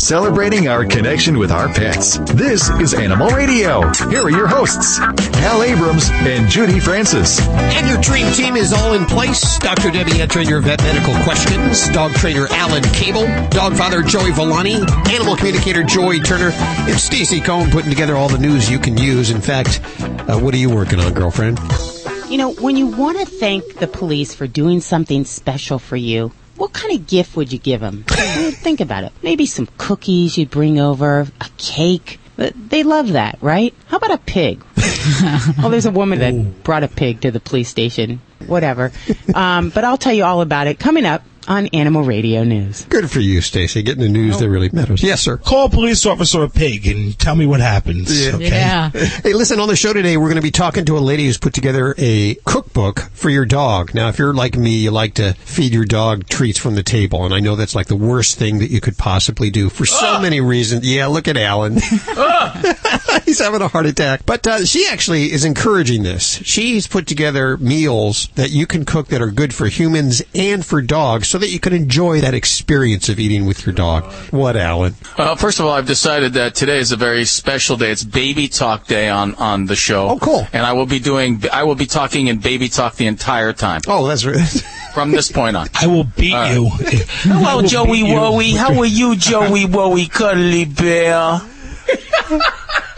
celebrating our connection with our pets. This is Animal Radio. Here are your hosts, Hal Abrams and Judy Francis. And your dream team is all in place. Dr. Debbie answering your vet medical questions. Dog trainer Alan Cable. Dog father Joey Villani, Animal communicator Joy Turner. And Stacy Cohn putting together all the news you can use. In fact, uh, what are you working on, girlfriend? You know, when you want to thank the police for doing something special for you, what kind of gift would you give them? think about it. Maybe some cookies you'd bring over, a cake. They love that, right? How about a pig? oh, there's a woman that brought a pig to the police station. Whatever. Um, but I'll tell you all about it coming up on Animal Radio News. Good for you, Stacy. Getting the news that really matters. Yes, sir. Call a police officer a pig and tell me what happens. Yeah. Okay? Yeah. Hey, listen, on the show today, we're going to be talking to a lady who's put together a cookbook for your dog. Now, if you're like me, you like to feed your dog treats from the table, and I know that's like the worst thing that you could possibly do for so many reasons. Yeah, look at Alan. He's having a heart attack. But uh, she actually is encouraging this. She's put together meals that you can cook that are good for humans and for dogs so that you can enjoy that experience of eating with your dog. What, Alan? Well, first of all, I've decided that today is a very special day. It's Baby Talk Day on, on the show. Oh, cool. And I will be doing, I will be talking in Baby Talk the entire time Oh, that's right. from this point on. I will beat you. Hello, Joey Woey. How are you, Joey Woey, cuddly bear?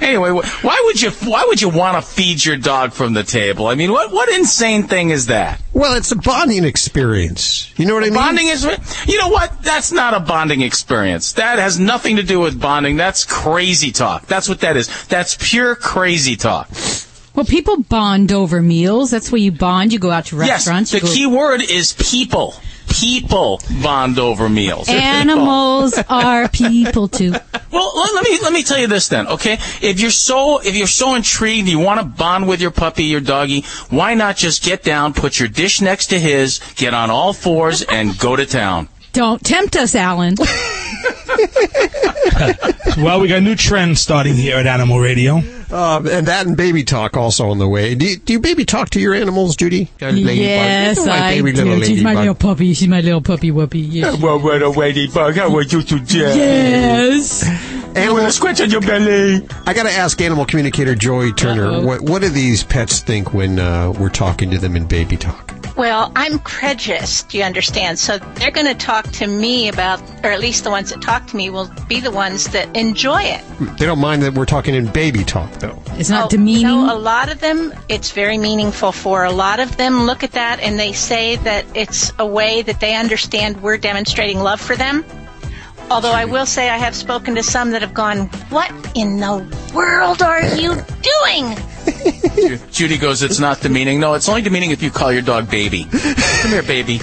anyway, why would you why would you want to feed your dog from the table? I mean, what what insane thing is that? Well, it's a bonding experience. You know what I mean? Bonding is, you know what? That's not a bonding experience. That has nothing to do with bonding. That's crazy talk. That's what that is. That's pure crazy talk. Well, people bond over meals. That's where you bond. You go out to restaurants. Yes, restaurants. the go- key word is people. People bond over meals. Animals are people too. Well, let, me let me tell you this then, okay? If you're so if you're so intrigued, you want to bond with your puppy, your doggy, why not just get down, put your dish next to his, get on all fours, and go to town? Don't tempt us, Alan. well, we got a new trend starting here at Animal Radio. Um, and that and baby talk also on the way. Do you, do you baby talk to your animals, Judy? Got a ladybug? yes, Look at my I baby little do. She's my ladybug. little puppy. She's my little puppy whoopee. Yes. Well, well, ladybug, how are you today? yes. Animal, Squinch on your belly. I got to ask animal communicator Joy Turner, Uh-oh. what, what do these pets think when uh, we're talking to them in baby talk? Well, I'm credulous, do you understand? So they're going to talk to me about, or at least the ones that talk to me will be the ones that enjoy it. Hmm. They don't mind that we're talking in baby talk, though. It's not Oh, demeaning. No, a lot of them, it's very meaningful for. A lot of them look at that and they say that it's a way that they understand we're demonstrating love for them. Although I will say I have spoken to some that have gone, What in the world are you doing? Judy goes, it's not demeaning. No, it's only demeaning if you call your dog baby. Come here, baby.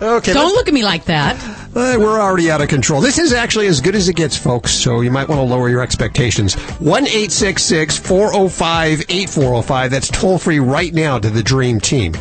Okay, Don't look at me like that. Uh, we're already out of control. This is actually as good as it gets, folks, so you might want to lower your expectations. 1 405 8405. That's toll free right now to the Dream Team.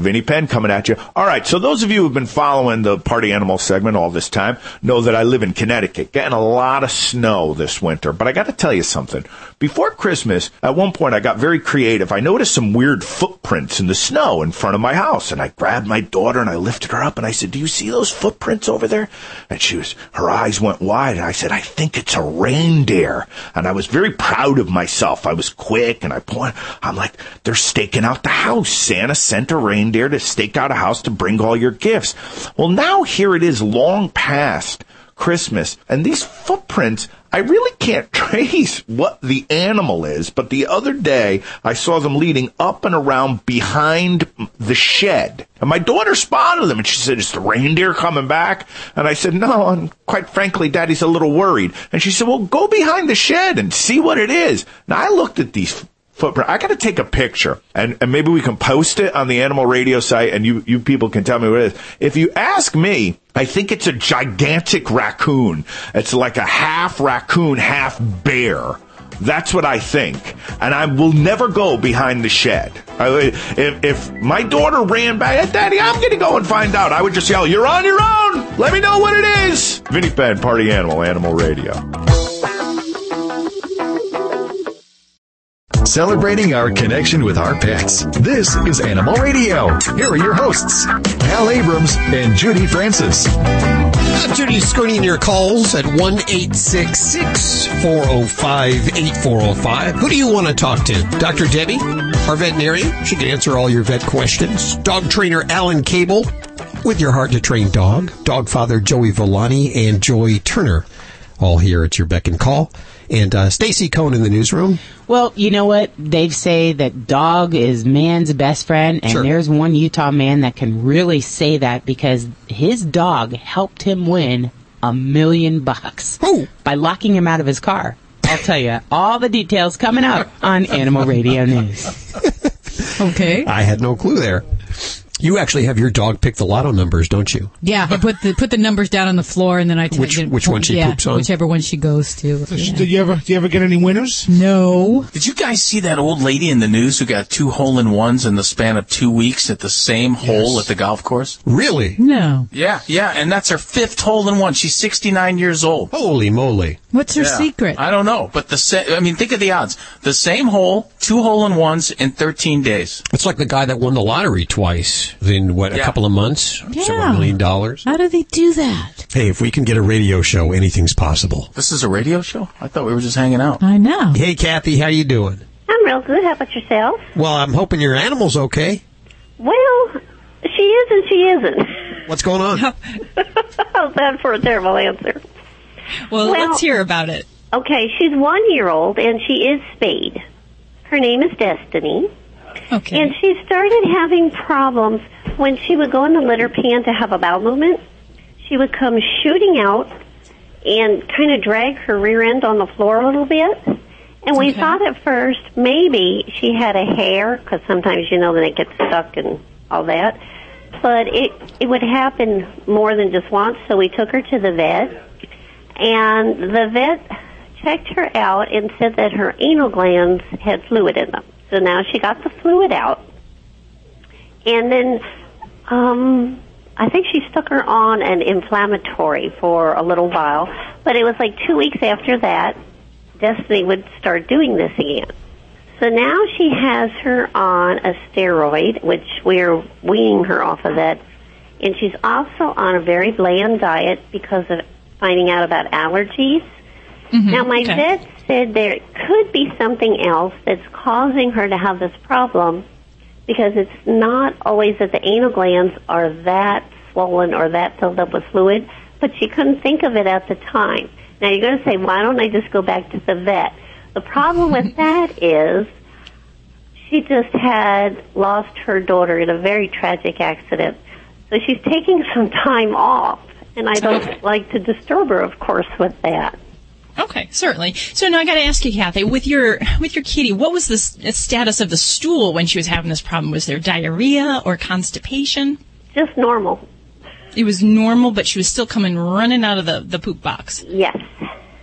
Vinny Penn coming at you. All right, so those of you who've been following the party animal segment all this time know that I live in Connecticut, getting a lot of snow this winter. But I got to tell you something. Before Christmas, at one point I got very creative. I noticed some weird footprints in the snow in front of my house, and I grabbed my daughter and I lifted her up and I said, "Do you see those footprints over there?" And she was, her eyes went wide, and I said, "I think it's a reindeer." And I was very proud of myself. I was quick, and I point. I'm like, "They're staking out the house. Santa sent a reindeer to stake out a house to bring all your gifts." Well, now here it is, long past Christmas, and these footprints. I really can't trace what the animal is, but the other day I saw them leading up and around behind the shed. And my daughter spotted them and she said, Is the reindeer coming back? And I said, No, and quite frankly, Daddy's a little worried. And she said, Well, go behind the shed and see what it is. Now I looked at these footprint. I got to take a picture and, and maybe we can post it on the animal radio site and you, you people can tell me what it is. If you ask me, I think it's a gigantic raccoon. It's like a half raccoon, half bear. That's what I think. And I will never go behind the shed. I, if, if my daughter ran back, Daddy, I'm going to go and find out. I would just yell, You're on your own. Let me know what it is. Vinny Penn, Party Animal, Animal Radio. Celebrating our connection with our pets. This is Animal Radio. Here are your hosts, Hal Abrams and Judy Francis. Uh, Judy's screening your calls at 1 405 8405. Who do you want to talk to? Dr. Debbie, our veterinarian? She can answer all your vet questions. Dog trainer Alan Cable with your hard to train dog. Dog father Joey Villani and Joy Turner. All here at your beck and call. And uh, Stacy Cohn in the newsroom. Well, you know what? They say that dog is man's best friend, and Sure. there's one Utah man that can really say that because his dog helped him win a million bucks Who? by locking him out of his car. I'll tell you all the details coming up on Animal Radio News. Okay. I had no clue there. You actually have your dog pick the lotto numbers, don't you? Yeah, I put the put the numbers down on the floor, and then I tell Which- you- which one she yeah, poops on? whichever one she goes to. Do Yeah. you ever do you ever get any winners? No. Did you guys see that old lady in the news who got two hole in ones in the span of two weeks at the same hole at the golf course? Really? No. Yeah, yeah, and that's her fifth hole in one. She's 69 years old. Holy moly. What's her Yeah. secret? I don't know, but the sa- I mean, think of the odds. The same hole, two hole in ones in 13 days. It's like the guy that won the lottery twice in what a couple of months, Yeah. several million dollars. How do they do that? Hey, if we can get a radio show, anything's possible. This is a radio show? I thought we were just hanging out. I know. Hey, Kathy, how you doing? I'm real good. How about yourself? Well, I'm hoping your animal's okay. Well, she is and she isn't. What's going on? How's that for a terrible answer? Well, Well- let's hear about it. Okay, she's one year old and she is spayed. Her name is Destiny. Okay. And she started having problems when she would go in the litter pan to have a bowel movement. She would come shooting out and kind of drag her rear end on the floor a little bit. And we Okay. thought at first maybe she had a hair because sometimes you know that it gets stuck and all that. But it it would happen more than just once, so we took her to the vet, and the vet checked her out and said that her anal glands had fluid in them. So now she got the fluid out, and then um, I think she stuck her on an inflammatory for a little while. But it was like two weeks after that, Destiny would start doing this again. So now she has her on a steroid, which we're weaning her off of that. And she's also on a very bland diet because of finding out about allergies. now, my okay. vet said there could be something else that's causing her to have this problem because it's not always that the anal glands are that swollen or that filled up with fluid, but she couldn't think of it at the time. Now you're going to say, why don't I just go back to the vet? The problem with that is she just had lost her daughter in a very tragic accident. So she's taking some time off, and I don't like to disturb her, of course, with that. Okay, certainly. So now I got to ask you, Kathy, with your with your kitty, what was the status of the stool when she was having this problem? Was there diarrhea or constipation? Just normal. It was normal, but she was still coming running out of the, the poop box. Yes.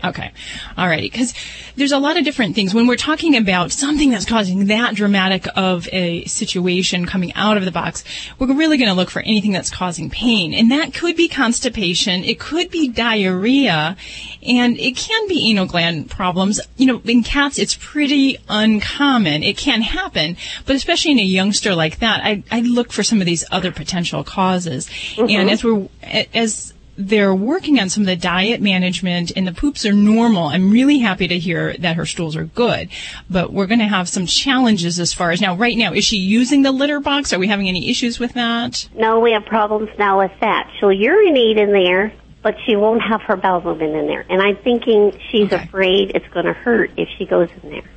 Okay. All right. Because there's a lot of different things. When we're talking about something that's causing that dramatic of a situation coming out of the box, we're really going to look for anything that's causing pain. And that could be constipation. It could be diarrhea. And it can be anal gland problems. You know, in cats, it's pretty uncommon. It can happen. But especially in a youngster like that, I, I look for some of these other potential causes. And mm-hmm. as we're, as they're working on some of the diet management and the poops are normal. I'm really happy to hear that her stools are good, but we're going to have some challenges as far as now, right now, is she using the litter box? Are we having any issues with that? No, we have problems now with that. She'll urinate in there, but she won't have her bowel movement in there. And I'm thinking she's Okay. afraid it's going to hurt if she goes in there.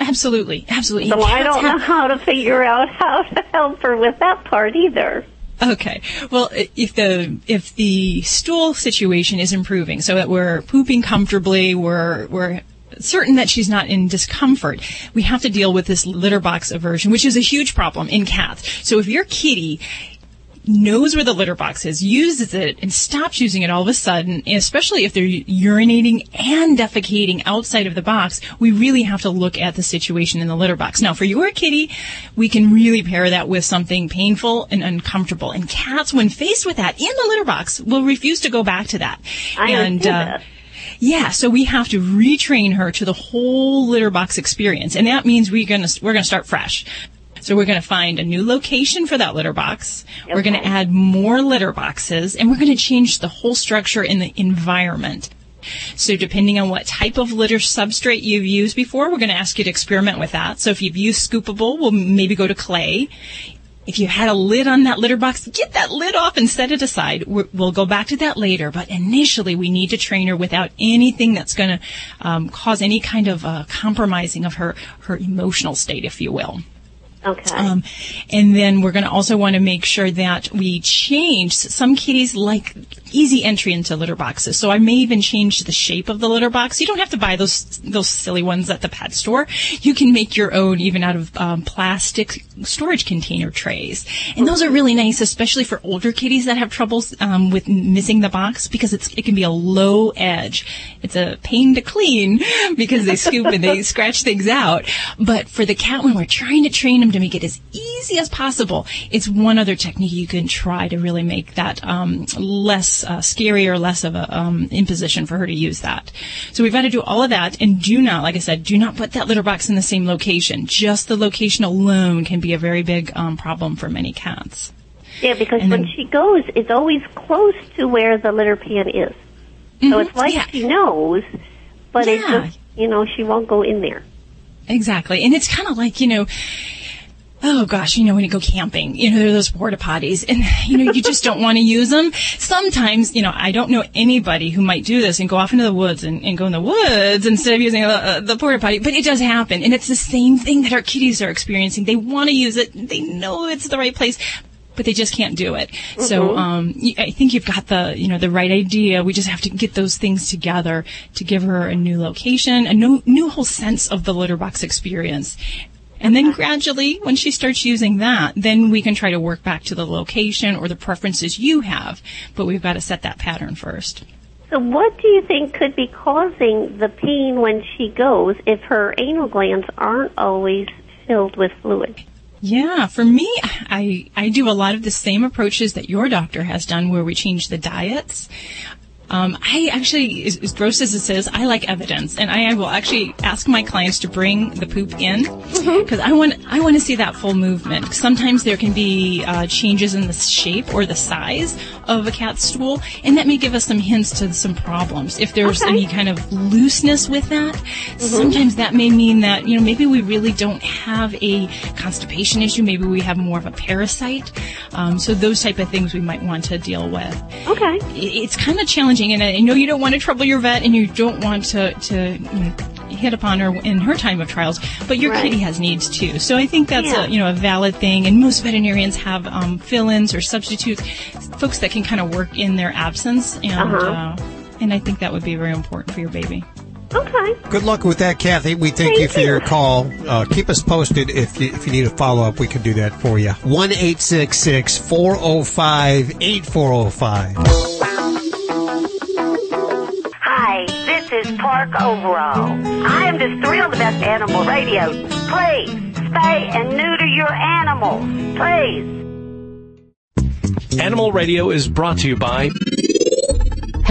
Absolutely. Absolutely. So I don't know how to figure out how to help her with that part either. Okay. Well, if the if the stool situation is improving, so that we're pooping comfortably, we're we're certain that she's not in discomfort, we have to deal with this litter box aversion, which is a huge problem in cats. So if your kitty knows where the litter box is, uses it, and stops using it all of a sudden, especially if they're urinating and defecating outside of the box, we really have to look at the situation in the litter box. Now, for your kitty, we can really pair that with something painful and uncomfortable. And cats, when faced with that in the litter box, will refuse to go back to that. I and, uh, that. Yeah, so we have to retrain her to the whole litter box experience, and that means we're gonna we're gonna start fresh. So we're going to find a new location for that litter box. Okay. We're going to add more litter boxes, and we're going to change the whole structure in the environment. So depending on what type of litter substrate you've used before, we're going to ask you to experiment with that. So if you've used scoopable, we'll maybe go to clay. If you had a lid on that litter box, get that lid off and set it aside. we will go back to that later, but initially we need to train her without anything that's going to um, cause any kind of uh, compromising of her her emotional state, if you will. Okay. Um, and then we're going to also want to make sure that we change. Some kitties like easy entry into litter boxes, so I may even change the shape of the litter box. You don't have to buy those those silly ones at the pet store. You can make your own, even out of um, plastic storage container trays, and those are really nice, especially for older kitties that have troubles um, with missing the box because it's it can be a low edge. It's a pain to clean because they scoop and they scratch things out. But for the cat, when we're trying to train them to make it as easy as possible, it's one other technique you can try to really make that um, less uh, scary or less of a um, imposition for her to use that. So we've got to do all of that, and do not, like I said, do not put that litter box in the same location. Just the location alone can be a very big um, problem for many cats. Yeah, because when she goes, it's always close to where the litter pan is. Mm-hmm, so it's like yeah. she knows, but yeah. it's just, you know, she won't go in there. Exactly. And it's kind of like, you know, oh gosh, you know, when you go camping, you know, there are those porta potties and, you know, you just don't want to use them. Sometimes, you know, I don't know anybody who might do this and go off into the woods and, and go in the woods instead of using uh, the porta potty, but it does happen. And it's the same thing that our kitties are experiencing. They want to use it. They know it's the right place, but they just can't do it. Mm-hmm. So um, I think you've got the you know the right idea. We just have to get those things together to give her a new location, a new new whole sense of the litter box experience. And then gradually, when she starts using that, then we can try to work back to the location or the preferences you have. But we've got to set that pattern first. So, what do you think could be causing the pain when she goes if her anal glands aren't always filled with fluid? Yeah, for me, I I do a lot of the same approaches that your doctor has done, where we change the diets. Um, I actually, as, gross as it is, I like evidence, and I will actually ask my clients to bring the poop in because mm-hmm. I want I want to see that full movement. Sometimes there can be uh, changes in the shape or the size of a cat's stool, and that may give us some hints to some problems. If there's okay. any kind of looseness with that, mm-hmm. sometimes that may mean that you know maybe we really don't have a constipation issue. Maybe we have more of a parasite. Um, so those type of things we might want to deal with. Okay, it's kind of challenging challenging, and I know you don't want to trouble your vet, and you don't want to to you know, hit upon her in her time of trials, but your right. kitty has needs too. So I think that's yeah. a you know a valid thing, and most veterinarians have um, fill-ins or substitutes, folks that can kind of work in their absence, and uh-huh. uh, and I think that would be very important for your baby. Okay. Good luck with that, Kathy. We thank, thank you for you. your call. Uh, keep us posted if you, if you need a follow up. We can do that for you. One eight six six four zero oh five eight four zero oh five. Is Park Overall. I am just thrilled about Animal Radio. Please, spay and neuter your animals. Please. Animal Radio is brought to you by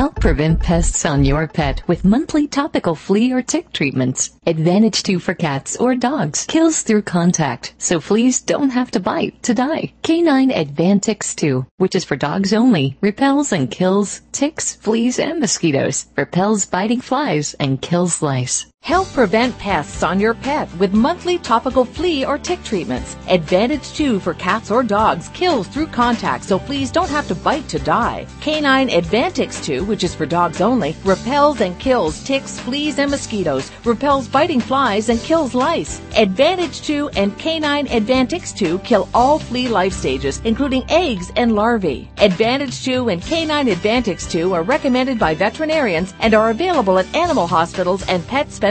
Help prevent pests on your pet with monthly topical flea or tick treatments. Advantage 2 for cats or dogs. Kills through contact, so fleas don't have to bite to die. K9 Advantix 2, which is for dogs only, repels and kills ticks, fleas, and mosquitoes. Repels biting flies and kills lice. Help prevent pests on your pet with monthly topical flea or tick treatments. Advantage 2 for cats or dogs kills through contact so fleas don't have to bite to die. K9 Advantix 2, which is for dogs only, repels and kills ticks, fleas, and mosquitoes, repels biting flies, and kills lice. Advantage 2 and K9 Advantix 2 kill all flea life stages, including eggs and larvae. Advantage 2 and K9 Advantix 2 are recommended by veterinarians and are available at animal hospitals and pet specialists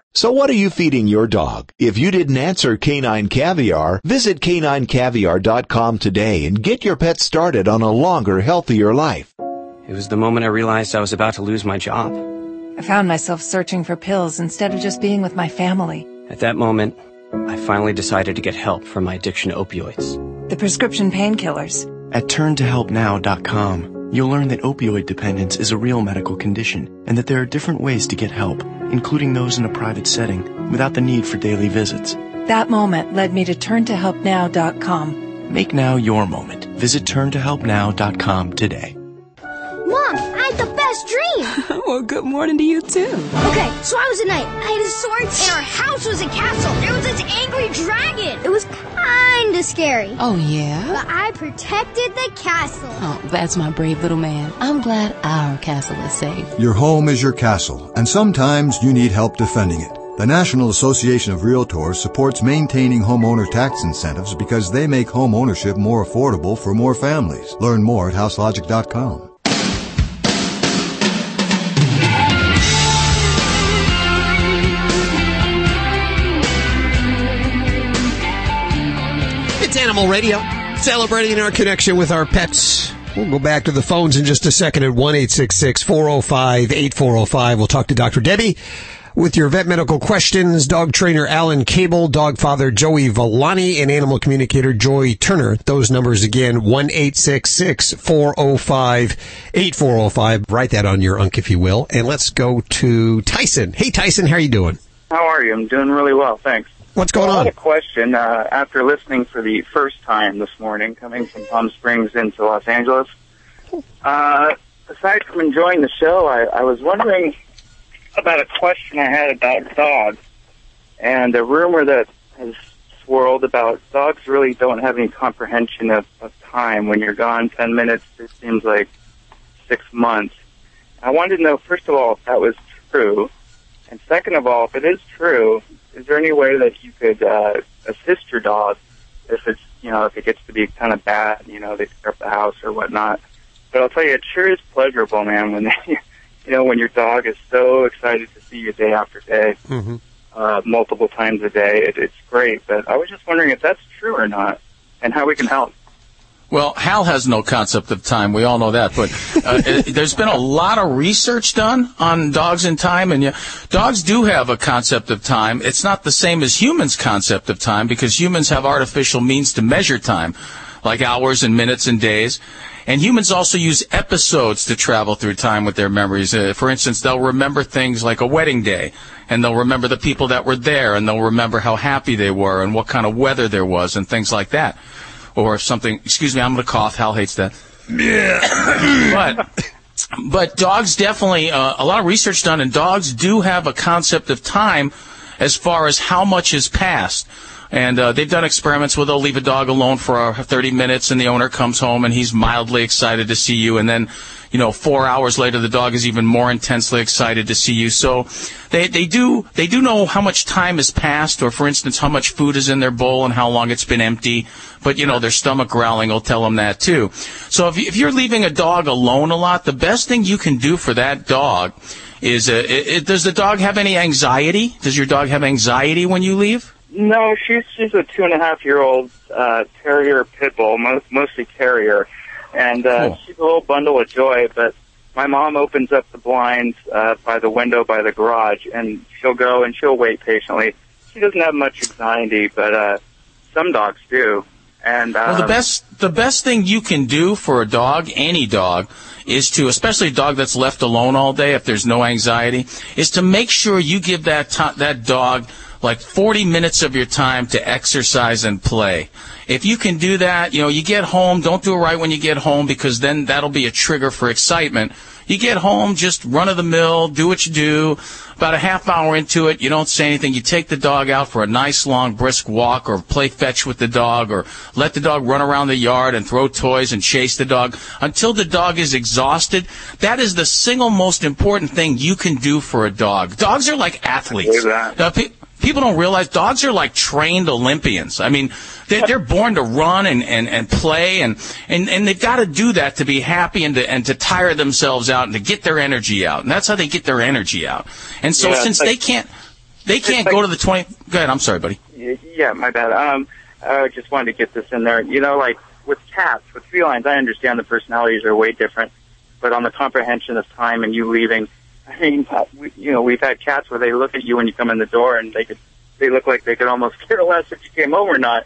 So what are you feeding your dog? If you didn't answer Canine Caviar, visit caninecaviar.com today and get your pet started on a longer, healthier life. It was the moment I realized I was about to lose my job. I found myself searching for pills instead of just being with my family. At that moment, I finally decided to get help for my addiction to opioids. The prescription painkillers. At turntohelpnow.com, you'll learn that opioid dependence is a real medical condition and that there are different ways to get help, including those in a private setting, without the need for daily visits. That moment led me to turntohelpnow.com. Make now your moment. Visit turntohelpnow.com today. Mom, I had the best dream. well, good morning to you too. Okay, so I was a knight. I had a sword, and our house was a castle. There was this angry dragon. It was kinda scary. Oh, yeah? But I protected the castle. Oh, that's my brave little man. I'm glad our castle is safe. Your home is your castle, and sometimes you need help defending it. The National Association of Realtors supports maintaining homeowner tax incentives because they make home ownership more affordable for more families. Learn more at houselogic.com. Radio, celebrating our connection with our pets. We'll go back to the phones in just a second at 1 405 8405. We'll talk to Dr. Debbie with your vet medical questions. Dog trainer Alan Cable, dog father Joey Villani, and animal communicator Joy Turner. Those numbers again, 1 405 8405. Write that on your unk if you will. And let's go to Tyson. Hey Tyson, how are you doing? How are you? I'm doing really well, thanks. What's going I on? had a question. Uh, after listening for the first time this morning, coming from Palm Springs into Los Angeles, uh, aside from enjoying the show, I, I was wondering about a question I had about dogs and a rumor that has swirled about dogs really don't have any comprehension of, of time. When you're gone 10 minutes, it seems like six months. I wanted to know, first of all, if that was true. And second of all, if it is true, is there any way that you could uh, assist your dog if it's, you know, if it gets to be kind of bad, you know, they tear up the house or whatnot? But I'll tell you, it sure is pleasurable, man, when they, you know, when your dog is so excited to see you day after day, Mm-hmm. uh, multiple times a day. It, it's great. But I was just wondering if that's true or not, and how we can help. Well, Hal has no concept of time. We all know that. But uh, there's been a lot of research done on dogs and time, and dogs do have a concept of time. It's not the same as humans' concept of time because humans have artificial means to measure time, like hours and minutes and days. And humans also use episodes to travel through time with their memories. Uh, for instance, they'll remember things like a wedding day, and they'll remember the people that were there, and they'll remember how happy they were and what kind of weather there was and things like that. Or if something, excuse me, I'm going to cough. Hal hates that. but but dogs definitely uh, a lot of research done, and dogs do have a concept of time as far as how much has passed. And uh, they've done experiments where they'll leave a dog alone for uh, 30 minutes, and the owner comes home and he's mildly excited to see you, and then, you know, four hours later, the dog is even more intensely excited to see you. So they they do they do know how much time has passed, or for instance, how much food is in their bowl and how long it's been empty. But you know, their stomach growling will tell them that too. So if if you're leaving a dog alone a lot, the best thing you can do for that dog is uh, it, it, does the dog have any anxiety? Does your dog have anxiety when you leave? No, she's she's a two and a half year old uh, terrier pit bull, mo- mostly terrier, and uh, Cool. she's a little bundle of joy. But my mom opens up the blinds uh, by the window by the garage, and she'll go and she'll wait patiently. She doesn't have much anxiety, but uh, some dogs do. And um, Well, the best the best thing you can do for a dog, any dog, is to, especially a dog that's left alone all day, if there's no anxiety, is to make sure you give that to, that dog like 40 minutes of your time to exercise and play. If you can do that, you know, you get home, don't do it right when you get home because then that'll be a trigger for excitement. You get home, just run of the mill, do what you do. About a half hour into it, you don't say anything. You take the dog out for a nice long brisk walk or play fetch with the dog or let the dog run around the yard and throw toys and chase the dog until the dog is exhausted. That is the single most important thing you can do for a dog. Dogs are like athletes. Pe- people don't realize dogs are like trained Olympians. I mean, they're, they're born to run and, and, and play and, and, and they've got to do that to be happy and to, and to tire themselves out and to get their energy out. And that's how they get their energy out. And so Yeah, since like- they can't, they can't go to the 20. Go ahead. I'm sorry, buddy. Yeah, my bad. Um, I just wanted to get this in there. You know, like with cats, with felines, I understand the personalities are way different, but on the comprehension of time and you leaving, I mean, we, you know, we've had cats where they look at you when you come in the door and they could, they look like they could almost care less if you came home or not,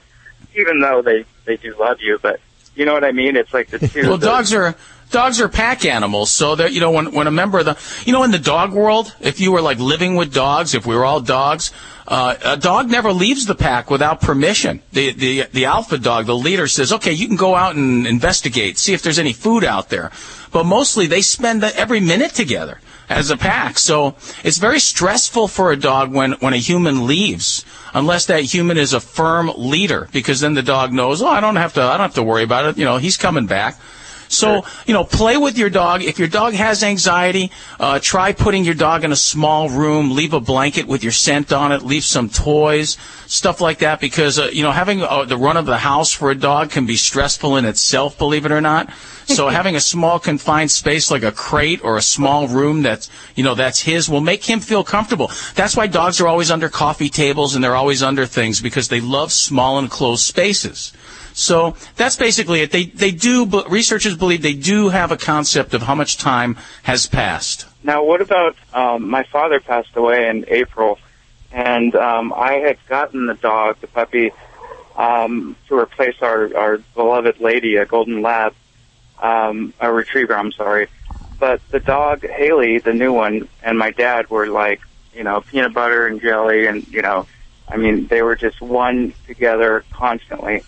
even though they they do love you. But you know what I mean? It's like the two. Well, the- dogs are dogs are pack animals, so that you know when when a member of the you know in the dog world, if you were like living with dogs, if we were all dogs, uh, a dog never leaves the pack without permission. The the the alpha dog, the leader says, okay, you can go out and investigate, see if there's any food out there, but mostly they spend the, every minute together as a pack. So it's very stressful for a dog when, when a human leaves, unless that human is a firm leader, because then the dog knows, oh, I don't have to, I don't have to worry about it. You know, he's coming back. So, you know, play with your dog. If your dog has anxiety, uh, try putting your dog in a small room, leave a blanket with your scent on it, leave some toys, stuff like that, because, uh, you know, having uh, the run of the house for a dog can be stressful in itself, believe it or not. So having a small confined space like a crate or a small room that's, you know, that's his will make him feel comfortable. That's why dogs are always under coffee tables and they're always under things because they love small enclosed spaces. So that's basically it. They they do, researchers believe they do have a concept of how much time has passed. Now, what about um, my father passed away in April, and um, I had gotten the dog, the puppy, um, to replace our our beloved lady, a golden lab, um, a retriever. I'm sorry, but the dog Haley, the new one, and my dad were like, you know, peanut butter and jelly, and you know, I mean, they were just one together constantly.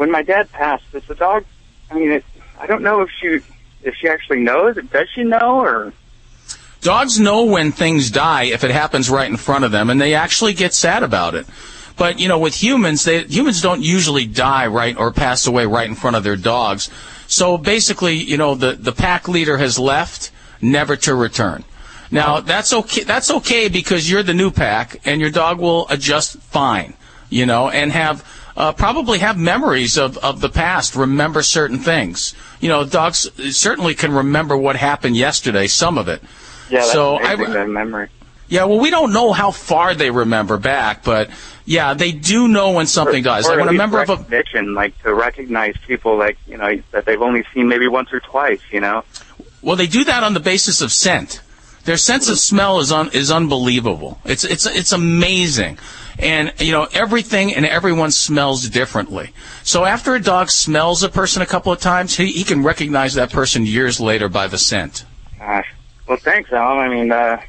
When my dad passed, does the dog? I mean, it, I don't know if she if she actually knows. Does she know or? Dogs know when things die if it happens right in front of them, and they actually get sad about it. But you know, with humans, they humans don't usually die right or pass away right in front of their dogs. So basically, you know, the the pack leader has left, never to return. Now that's okay. That's okay because you're the new pack, and your dog will adjust fine. You know, and have uh, probably have memories of, of the past, remember certain things. You know, dogs certainly can remember what happened yesterday, some of it. Yeah, that's so amazing, I, that memory. yeah, well, we don't know how far they remember back, but yeah, they do know when something dies. Or Like when a member of a like to recognize people, like you know, that they've only seen maybe once or twice. You know. Well, they do that on the basis of scent. Their sense of smell is un, is unbelievable. It's it's it's amazing, and you know everything and everyone smells differently. So after a dog smells a person a couple of times, he, he can recognize that person years later by the scent. Gosh. Well, thanks, Alan. I mean, uh,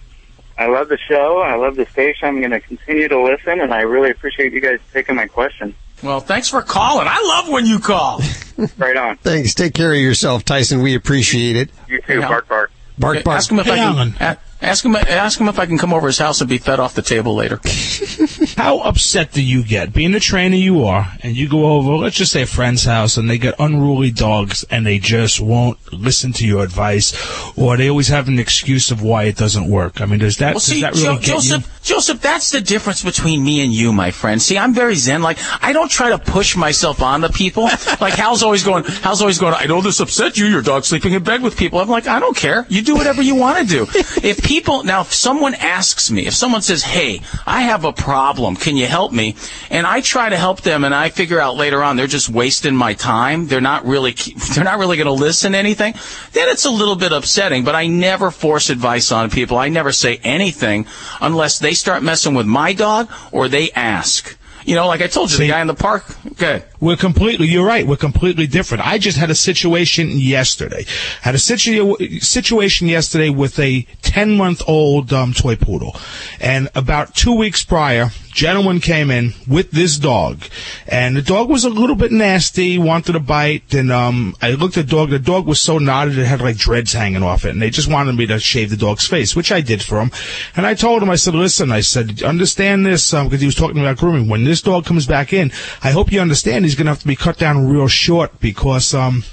I love the show. I love the station. I'm going to continue to listen, and I really appreciate you guys taking my question. Well, thanks for calling. I love when you call. right on. Thanks. Take care of yourself, Tyson. We appreciate it. You too. Bark, bark. Bark, bark. Ask him if I can. Ask him. Ask him if I can come over his house and be fed off the table later. How upset do you get? Being the trainer you are, and you go over, let's just say a friend's house, and they get unruly dogs, and they just won't listen to your advice, or they always have an excuse of why it doesn't work. I mean, does that Well, does that really Jo- get Joseph, Joseph, that's the difference between me and you, my friend. See, I'm very zen. Like, I don't try to push myself on the people. Like, Hal's always going, Hal's always going, I know this upset you, your dog sleeping in bed with people. I'm like, I don't care. You do whatever you want to do. If people, now, if someone asks me, if someone says, hey, I have a problem, can you help me? And I try to help them and I figure out later on they're just wasting my time. They're not really, they're not really going to listen to anything. Then it's a little bit upsetting, but I never force advice on people. I never say anything unless they start messing with my dog or they ask. You know, like I told you, the guy in the park. Good. We're completely, you're right, we're completely different. I just had a situation yesterday. Had a situ- situation yesterday with a 10 month old um, toy poodle. And about two weeks prior, gentleman came in with this dog. And the dog was a little bit nasty, wanted to bite. And um, I looked at the dog. The dog was so knotted it had like dreads hanging off it. And they just wanted me to shave the dog's face, which I did for him. And I told him, I said, listen, I said, understand this, because he was talking about grooming. When this dog comes back in, I hope you understand he's going to have to be cut down real short because, um,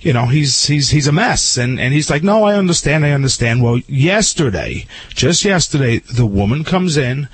you know, he's, he's, he's a mess. And, and he's like, no, I understand. I understand. Well, yesterday, just yesterday, the woman comes in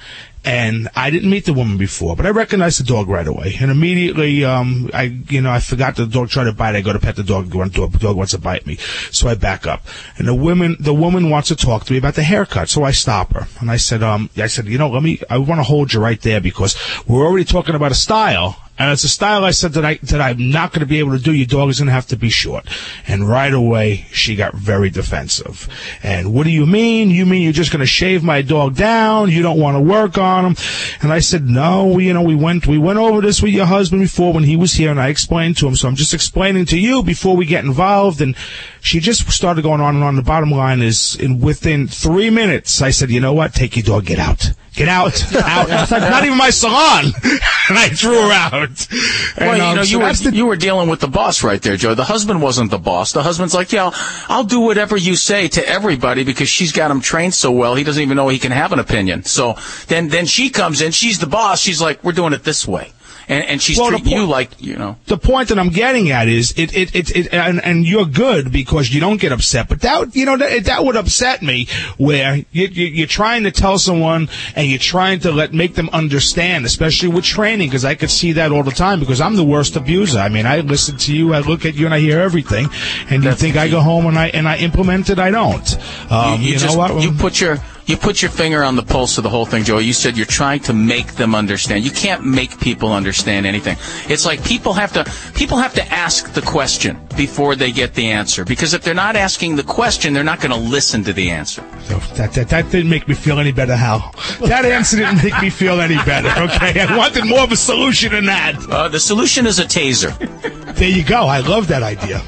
and I didn't meet the woman before, but I recognized the dog right away. And immediately, um, I, you know, I forgot the dog tried to bite. I go to pet the dog. The dog, dog wants to bite me. So I back up. And the woman, the woman wants to talk to me about the haircut. So I stop her. And I said, um, I said, you know, let me, I want to hold you right there because we're already talking about a style. And it's a style I said that I that I'm not going to be able to do. Your dog is going to have to be short. And right away, she got very defensive. And what do you mean? You mean you're just going to shave my dog down? You don't want to work on him? And I said, no. You know, we went we went over this with your husband before when he was here, and I explained to him. So I'm just explaining to you before we get involved. And she just started going on and on. The bottom line is, in within three minutes, I said, you know what? Take your dog. Get out. Get out. Out. It's like not even my salon. and I threw her out. Well, you um, know, you were the- you were dealing with the boss right there, Joe. The husband wasn't the boss. The husband's like, yeah, I'll, I'll do whatever you say to everybody because she's got him trained so well. He doesn't even know he can have an opinion. So then then she comes in. She's the boss. She's like, we're doing it this way, and and she's Well, treating you like you know. the point that I'm getting at is it it it, it and, and you're good because you don't get upset. But that you know that, that would upset me where you, you, you're trying to tell someone and you're trying to let make them understand, especially with training, because I could see that all the time because I'm the worst abuser. I mean, I listen to you, I look at you, and I hear everything, and you think I go home and I and I implement it. I don't. Um, you, know just, what? You put your you put your finger on the pulse of the whole thing, Joe. You said you're trying to make them understand. You can't make people understand anything. It's like people have to people have to ask the question before they get the answer. Because if they're not asking the question, they're not going to listen to the answer. So that, that that didn't make me feel any better, Hal. That answer didn't make me feel any better. Okay, I wanted more of a solution than that. Uh, the solution is a taser. There you go. I love that idea.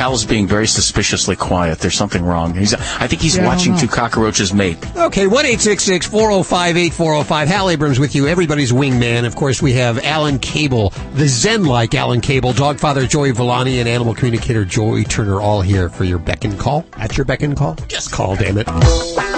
Hal's being very suspiciously quiet. There's something wrong. He's, I think he's Yeah, watching two cockroaches mate. Okay, 1 405 8405. Hal Abrams with you, everybody's wingman. Of course, we have Alan Cable, the Zen like Alan Cable, dog father Joey Villani, and animal communicator Joey Turner, all here for your beck and call. At your beck and call? Just call, damn it.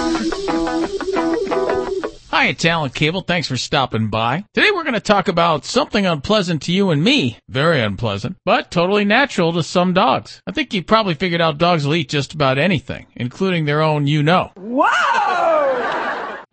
Hi, Alan Cable. Thanks for stopping by. Today we're going to talk about something unpleasant to you and me. Very unpleasant, but totally natural to some dogs. I think you probably figured out dogs will eat just about anything, including their own you know.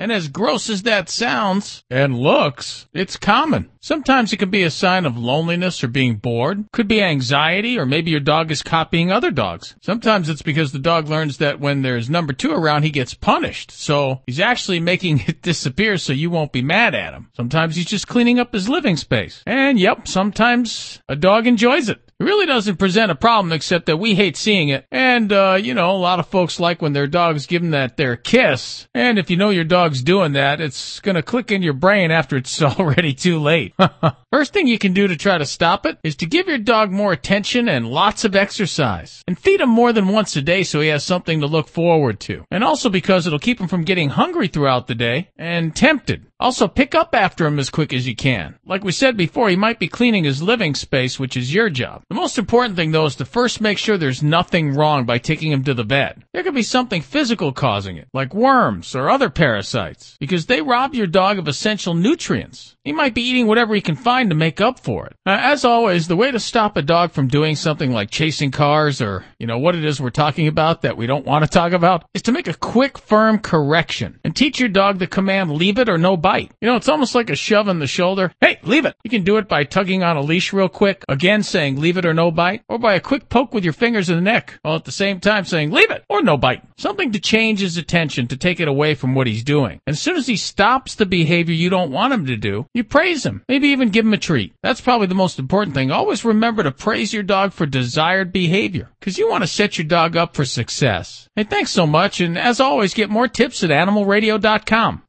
And as gross as that sounds and looks, it's common. Sometimes it can be a sign of loneliness or being bored. Could be anxiety or maybe your dog is copying other dogs. Sometimes it's because the dog learns that when there's number two around, he gets punished. So he's actually making it disappear so you won't be mad at him. Sometimes he's just cleaning up his living space. And yep, sometimes a dog enjoys it. It really doesn't present a problem except that we hate seeing it. And, uh, you know, a lot of folks like when their dogs give them that their kiss. And if you know your dog's doing that, it's gonna click in your brain after it's already too late. First thing you can do to try to stop it is to give your dog more attention and lots of exercise. And feed him more than once a day so he has something to look forward to. And also because it'll keep him from getting hungry throughout the day and tempted. Also, pick up after him as quick as you can. Like we said before, he might be cleaning his living space, which is your job. The most important thing, though, is to first make sure there's nothing wrong by taking him to the vet. There could be something physical causing it, like worms or other parasites, because they rob your dog of essential nutrients. He might be eating whatever he can find to make up for it. Uh, as always, the way to stop a dog from doing something like chasing cars or, you know, what it is we're talking about that we don't want to talk about is to make a quick, firm correction and teach your dog the command leave it or no bite. You know, it's almost like a shove in the shoulder. Hey, leave it. You can do it by tugging on a leash real quick, again saying leave it or no bite, or by a quick poke with your fingers in the neck, while at the same time saying leave it or no bite. Something to change his attention to take it away from what he's doing. And as soon as he stops the behavior you don't want him to do, you praise him. Maybe even give him a treat. That's probably the most important thing. Always remember to praise your dog for desired behavior, because you want to set your dog up for success. Hey, thanks so much, and as always, get more tips at animalradio.com.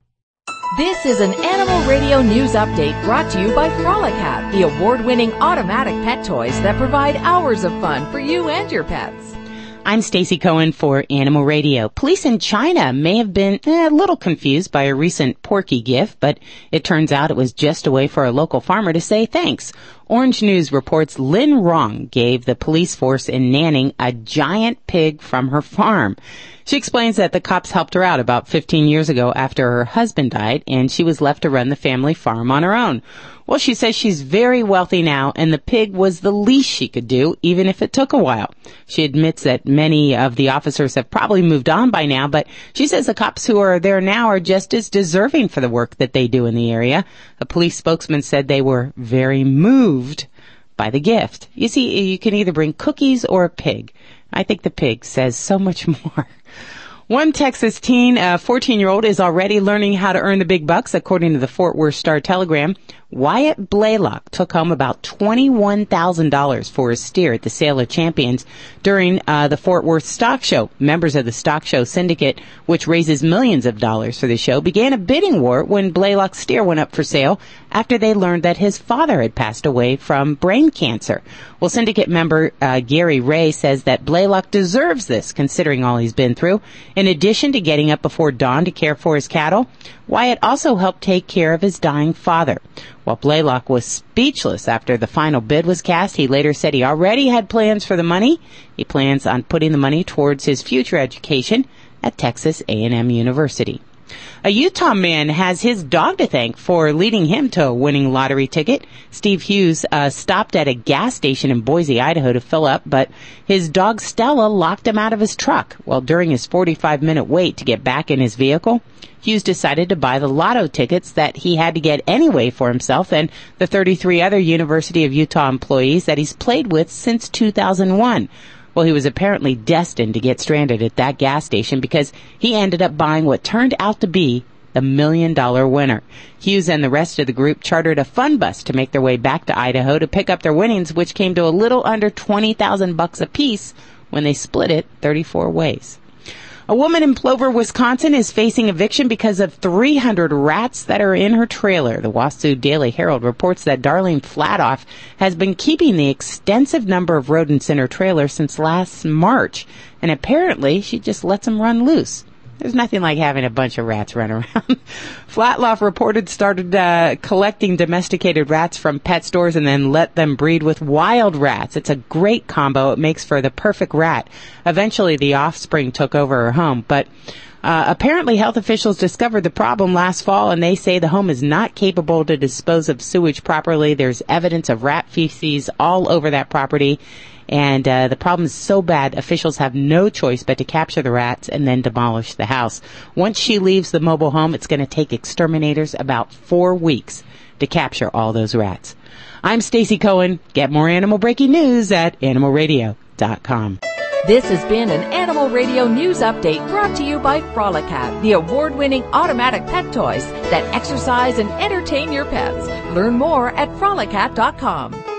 This is an Animal Radio News Update brought to you by Frolicat, the award-winning automatic pet toys that provide hours of fun for you and your pets. I'm Stacy Cohen for Animal Radio. Police in China may have been eh, a little confused by a recent Porky gift, but it turns out it was just a way for a local farmer to say thanks. Orange News reports Lynn Rong gave the police force in Nanning a giant pig from her farm. She explains that the cops helped her out about 15 years ago after her husband died and she was left to run the family farm on her own. Well, she says she's very wealthy now and the pig was the least she could do, even if it took a while. She admits that many of the officers have probably moved on by now, but she says the cops who are there now are just as deserving for the work that they do in the area. A police spokesman said they were very moved by the gift. You see, you can either bring cookies or a pig. I think the pig says so much more. One Texas teen, uh, a 14 year old, is already learning how to earn the big bucks, according to the Fort Worth Star Telegram. Wyatt Blaylock took home about $21,000 for his steer at the Sale of Champions during uh, the Fort Worth Stock Show. Members of the Stock Show Syndicate, which raises millions of dollars for the show, began a bidding war when Blaylock's steer went up for sale after they learned that his father had passed away from brain cancer. Well, Syndicate member uh, Gary Ray says that Blaylock deserves this, considering all he's been through. In addition to getting up before dawn to care for his cattle, Wyatt also helped take care of his dying father. While Blaylock was speechless after the final bid was cast, he later said he already had plans for the money. He plans on putting the money towards his future education at Texas A&M University. A Utah man has his dog to thank for leading him to a winning lottery ticket. Steve Hughes uh, stopped at a gas station in Boise, Idaho to fill up, but his dog Stella locked him out of his truck. Well, during his 45 minute wait to get back in his vehicle, Hughes decided to buy the lotto tickets that he had to get anyway for himself and the 33 other University of Utah employees that he's played with since 2001. Well, he was apparently destined to get stranded at that gas station because he ended up buying what turned out to be the million dollar winner. Hughes and the rest of the group chartered a fun bus to make their way back to Idaho to pick up their winnings, which came to a little under 20,000 bucks apiece when they split it 34 ways. A woman in Plover, Wisconsin is facing eviction because of 300 rats that are in her trailer. The Wausau Daily Herald reports that Darlene Flatoff has been keeping the extensive number of rodents in her trailer since last March, and apparently she just lets them run loose. There's nothing like having a bunch of rats run around. Flatloff reported started uh, collecting domesticated rats from pet stores and then let them breed with wild rats. It's a great combo. It makes for the perfect rat. Eventually, the offspring took over her home, but uh, apparently, health officials discovered the problem last fall, and they say the home is not capable to dispose of sewage properly. There's evidence of rat feces all over that property, and uh, the problem is so bad, officials have no choice but to capture the rats and then demolish the house. Once she leaves the mobile home, it's going to take exterminators about four weeks to capture all those rats. I'm Stacy Cohen. Get more animal breaking news at animalradio.com. This has been an Animal Radio News Update brought to you by Frolicat, the award winning automatic pet toys that exercise and entertain your pets. Learn more at frolicat.com.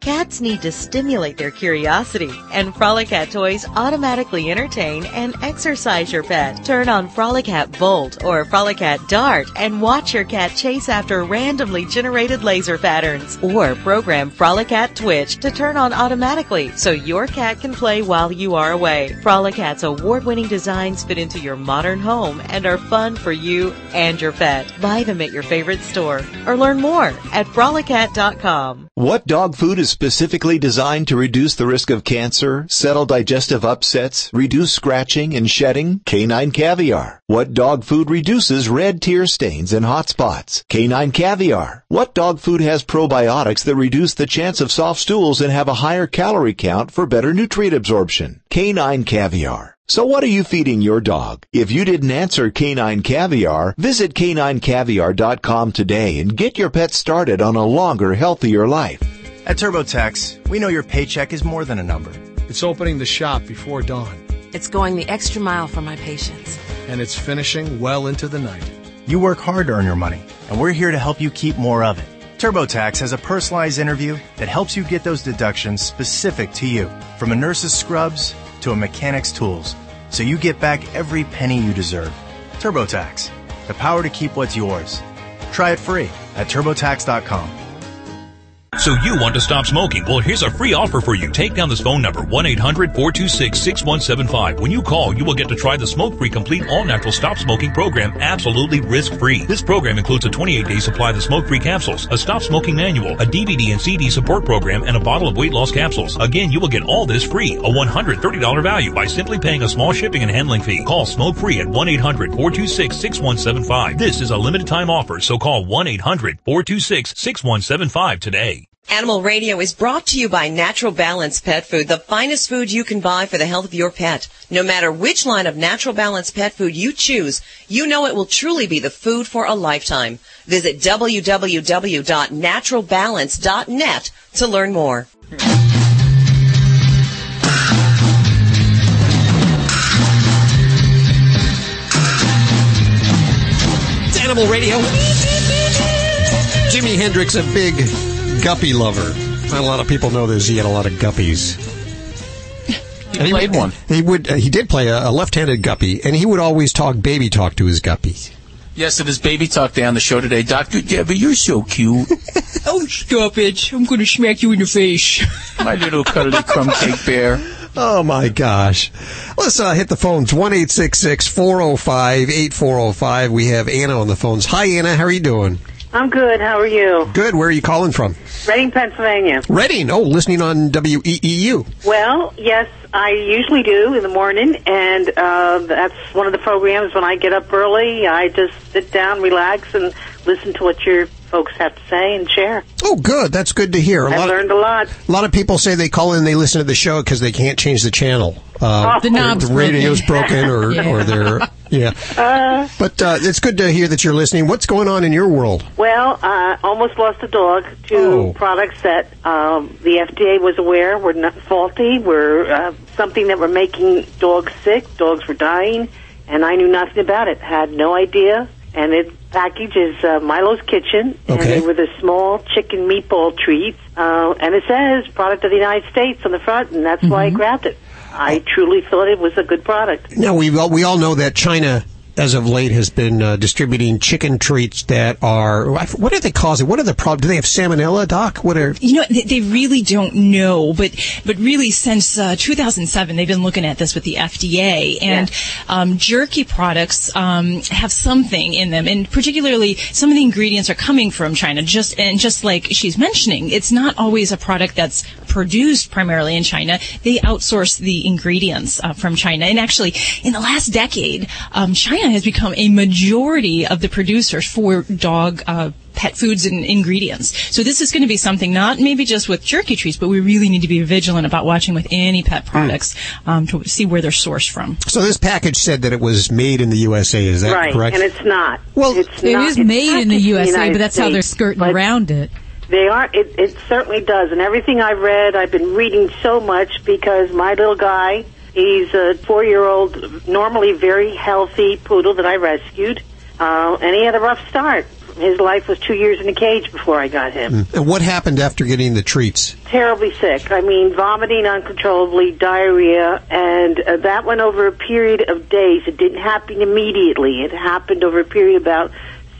Cats need to stimulate their curiosity, and Frolicat toys automatically entertain and exercise your pet. Turn on Frolicat Bolt or Frolicat Dart and watch your cat chase after randomly generated laser patterns. Or program Frolicat Twitch to turn on automatically so your cat can play while you are away. Frolicat's award-winning designs fit into your modern home and are fun for you and your pet. Buy them at your favorite store or learn more at frolicat.com. What dog food is specifically designed to reduce the risk of cancer, settle digestive upsets, reduce scratching and shedding? Canine caviar. What dog food reduces red tear stains and hot spots? Canine caviar. What dog food has probiotics that reduce the chance of soft stools and have a higher calorie count for better nutrient absorption? Canine caviar. So what are you feeding your dog? If you didn't answer Canine Caviar, visit caninecaviar.com today and get your pet started on a longer, healthier life. At TurboTax, we know your paycheck is more than a number. It's opening the shop before dawn. It's going the extra mile for my patients. And it's finishing well into the night. You work hard to earn your money, and we're here to help you keep more of it. TurboTax has a personalized interview that helps you get those deductions specific to you, from a nurse's scrubs to a mechanic's tools, so you get back every penny you deserve. TurboTax, the power to keep what's yours. Try it free at TurboTax.com. So you want to stop smoking? Well, here's a free offer for you. Take down this phone number, 1-800-426-6175. When you call, you will get to try the smoke-free complete all-natural stop smoking program absolutely risk-free. This program includes a 28-day supply of smoke-free capsules, a stop smoking manual, a DVD and CD support program, and a bottle of weight loss capsules. Again, you will get all this free, a $130 value by simply paying a small shipping and handling fee. Call smoke-free at 1-800-426-6175. This is a limited time offer, so call 1-800-426-6175 today. Animal Radio is brought to you by Natural Balance Pet Food, the finest food you can buy for the health of your pet. No matter which line of Natural Balance Pet Food you choose, you know it will truly be the food for a lifetime. Visit www.naturalbalance.net to learn more. It's Animal Radio. Jimi Hendrix, a big guppy lover. Not a lot of people know this. He had a lot of guppies. He played one. He would. Uh, he did play a, a left-handed guppy, and he would always talk baby talk to his guppies. Yes, it is Baby Talk Day on the show today. Dr. Debbie, you're so cute. Oh, stop it. I'm going to smack you in the face. My little cuddly crumb cake bear. Oh my gosh. Let's uh, hit the phones. One eight six six four zero five eight four zero five. We have Anna on the phones. Hi Anna, how are you doing? I'm good. How are you? Good. Where are you calling from? Reading, Pennsylvania. Reading. Oh, listening on WEEU. Well, yes, I usually do in the morning, and uh, that's one of the programs when I get up early. I just sit down, relax, and listen to what your folks have to say and share. Oh, good. That's good to hear. A I've lot learned a lot. A lot of people say they call in, they listen to the show because they can't change the channel. Uh, Oh. The knob's the radio's broken, or Yeah. or they're yeah. Uh, But uh, it's good to hear that you're listening. What's going on in your world? well, I almost lost a dog to Oh. products that um, the FDA was aware were not faulty, were uh, something that were making dogs sick. Dogs were dying, and I knew nothing about it. Had no idea. And its package is uh, Milo's Kitchen, and Okay. were the small chicken meatball treat. Uh, and it says product of the United States on the front, and that's why I grabbed it. I truly thought it was a good product. Now we all, we all know that China, as of late, has been uh, distributing chicken treats that are what do they it? What are the problems? Do they have salmonella, Doc? What are You know, they, they really don't know, but but really since uh, 2007, they've been looking at this with the FDA, and um, jerky products um, have something in them, and particularly some of the ingredients are coming from China. Just and just like she's mentioning, it's not always a product that's produced primarily in China. They outsource the ingredients uh, from China, and actually, in the last decade, um, China has become a majority of the producers for dog. Uh, pet foods and ingredients. So this is going to be something not maybe just with jerky treats, but we really need to be vigilant about watching with any pet products um, to see where they're sourced from. so? This package said that it was made in the USA. Is that right, correct? and it's not. Well, it's It not, is made in the USA, United but that's how they're skirting around it. They are. It, it certainly does. And everything I've read, I've been reading so much because my little guy, he's a four-year-old, normally very healthy poodle that I rescued, uh, and he had a rough start. His life was two years in a cage before I got him. Mm. And what happened after getting the treats? Terribly sick. I mean, vomiting uncontrollably, diarrhea, and uh, that went over a period of days. It didn't happen immediately. It happened over a period of about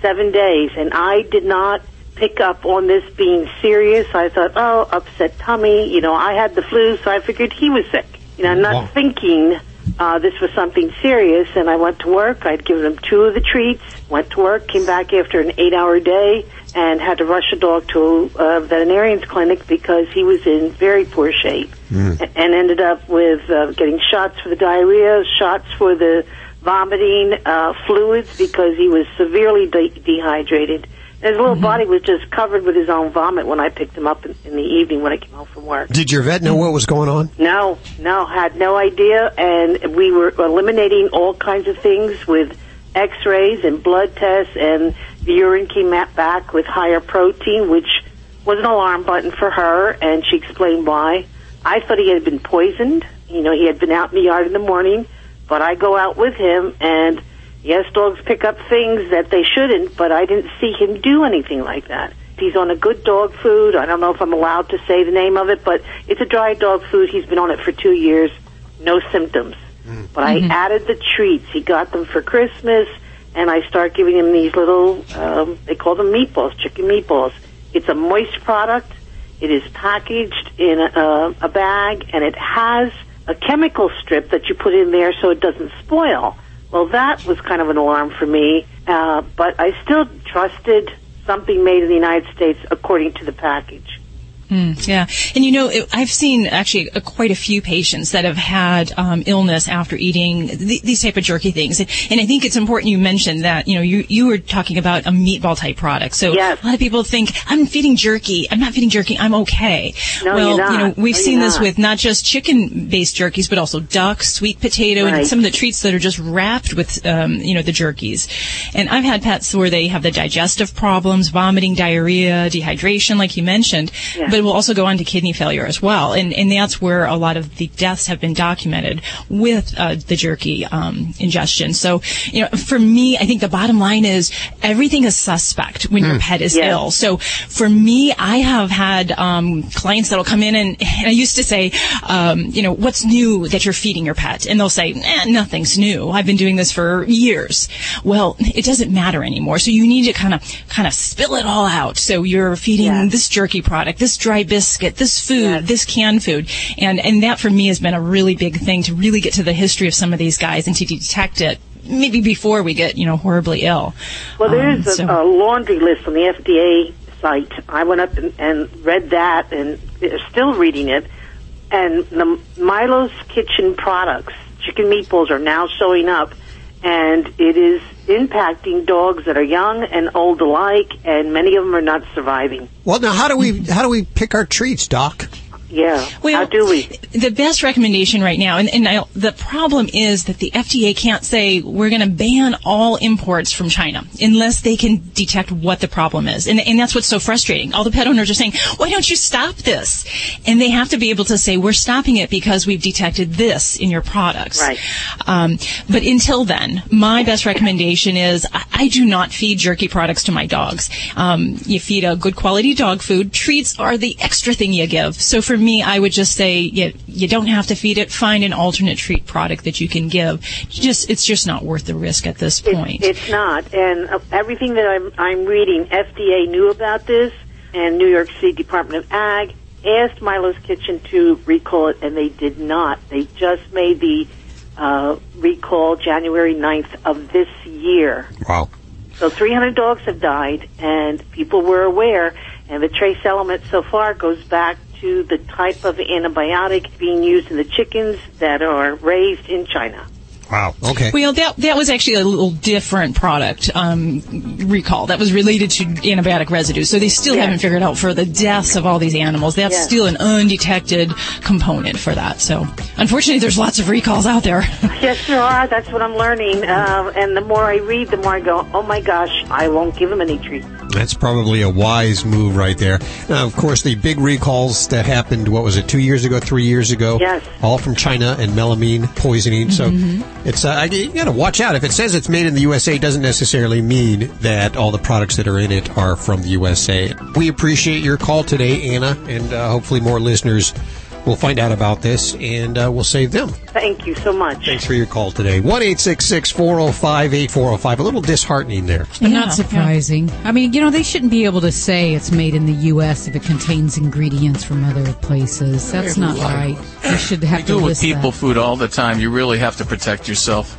seven days, and I did not pick up on this being serious. I thought, oh, upset tummy. You know, I had the flu, so I figured he was sick. You know, not Wow. thinking uh, this was something serious. And I went to work. I'd given him two of the treats. Went to work. Came back after an eight-hour day and had to rush a dog to a veterinarian's clinic because he was in very poor shape Mm. and ended up with uh, getting shots for the diarrhea, shots for the vomiting, uh, fluids because he was severely de- dehydrated. His little mm-hmm. body was just covered with his own vomit when I picked him up in, in the evening when I came home from work. Did your vet know what was going on? No, no, had no idea, and we were eliminating all kinds of things with X-rays and blood tests, and the urine came back with higher protein, which was an alarm button for her, and she explained why. I thought he had been poisoned. You know, he had been out in the yard in the morning, but I go out with him, and yes, dogs pick up things that they shouldn't, but I didn't see him do anything like that. He's on a good dog food. I don't know if I'm allowed to say the name of it, but it's a dry dog food. He's been on it for two years. No symptoms. Hmm. But I mm-hmm. added the treats. He got them for Christmas, and I start giving him these little, um, they call them meatballs, chicken meatballs. It's a moist product. It is packaged in a, uh, a bag, and it has a chemical strip that you put in there so it doesn't spoil. Well, that was kind of an alarm for me, uh, but I still trusted something made in the United States according to the package. Mm, yeah, and you know, it, I've seen actually quite a few patients that have had um, illness after eating th- these type of jerky things, and, and I think it's important you mentioned that. You know, you you were talking about a meatball type product, so a lot of people think I'm feeding jerky. I'm not feeding jerky. I'm okay. No, well, you know, we've No, seen this with not just chicken-based jerkies, but also duck, sweet potato, Right. and some of the treats that are just wrapped with, um, you know, the jerkies. And I've had pets where they have the digestive problems, vomiting, diarrhea, dehydration, like you mentioned, but it will also go on to kidney failure as well. And, and that's where a lot of the deaths have been documented with uh, the jerky um, ingestion. So, you know, for me, I think the bottom line is everything is suspect when your Mm. pet is Yes. ill. So for me, I have had um, clients that'll come in and, and I used to say, um, you know, what's new that you're feeding your pet? And they'll say, eh, nothing's new. I've been doing this for years. Well, it doesn't matter anymore. So you need to kind of kind of spill it all out. So you're feeding this jerky product, this dry biscuit, this food, this canned food, and and that for me has been a really big thing to really get to the history of some of these guys and to detect it. Maybe before we get, you know, horribly ill. Well, there is Um, a, so- a laundry list on the FDA site. I went up and, and read that, and still reading it. And the Milo's Kitchen products, chicken meatballs, are now showing up, and it is impacting dogs that are young and old alike, and many of them are not surviving. Well, now how do we how do we pick our treats, Doc? Yeah. Well, How do we? The best recommendation right now, and, and I, the problem is that the FDA can't say we're going to ban all imports from China unless they can detect what the problem is. And, and that's what's so frustrating. All the pet owners are saying, why don't you stop this? And they have to be able to say, we're stopping it because we've detected this in your products. Right. Um, but until then, my best recommendation is I, I do not feed jerky products to my dogs. Um, you feed a good quality dog food. Treats are the extra thing you give. So for me, I would just say you, you don't have to feed it. Find an alternate treat product that you can give. Just it's just not worth the risk at this point. It's not, and uh, everything that I'm I'm reading, FDA knew about this, and New York City Department of Ag asked Milo's Kitchen to recall it, and they did not. They just made the uh, recall January 9th of this year. Wow. So 300 dogs have died, and people were aware. And the trace element so far goes back to the type of antibiotic being used in the chickens that are raised in China. Wow. Okay. Well, that that was actually a little different product um, recall that was related to antibiotic residue. So they still Yes. haven't figured out for the deaths of all these animals. That's Yes. still an undetected component for that. So unfortunately, there's lots of recalls out there. Yes, there are. That's what I'm learning. Uh, and the more I read, the more I go, oh my gosh, I won't give them any treats. That's probably a wise move right there. Now, of course, the big recalls that happened, what was it, two years ago, three years ago? Yes. All from China and melamine poisoning. So Mhm. it's, uh, you gotta watch out. If it says it's made in the USA, it doesn't necessarily mean that all the products that are in it are from the USA. We appreciate your call today, Anna, and uh, hopefully more listeners will find out about this and uh, we'll save them. Thank you so much. Thanks for your call today. 1 405 8405. A little disheartening there. But not surprising. I mean, you know, they shouldn't be able to say it's made in the U.S. if it contains ingredients from other places. That's not right. You should have You to do it with people that. food all the time. You really have to protect yourself.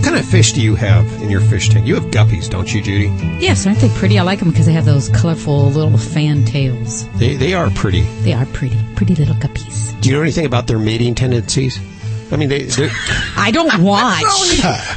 What kind of fish do you have in your fish tank? You have guppies, don't you, Judy? Yes, aren't they pretty? I like them because they have those colorful little fan tails. They, they are pretty. They are pretty. Pretty little guppies. Do you know anything about their mating tendencies? I mean, they. I don't watch.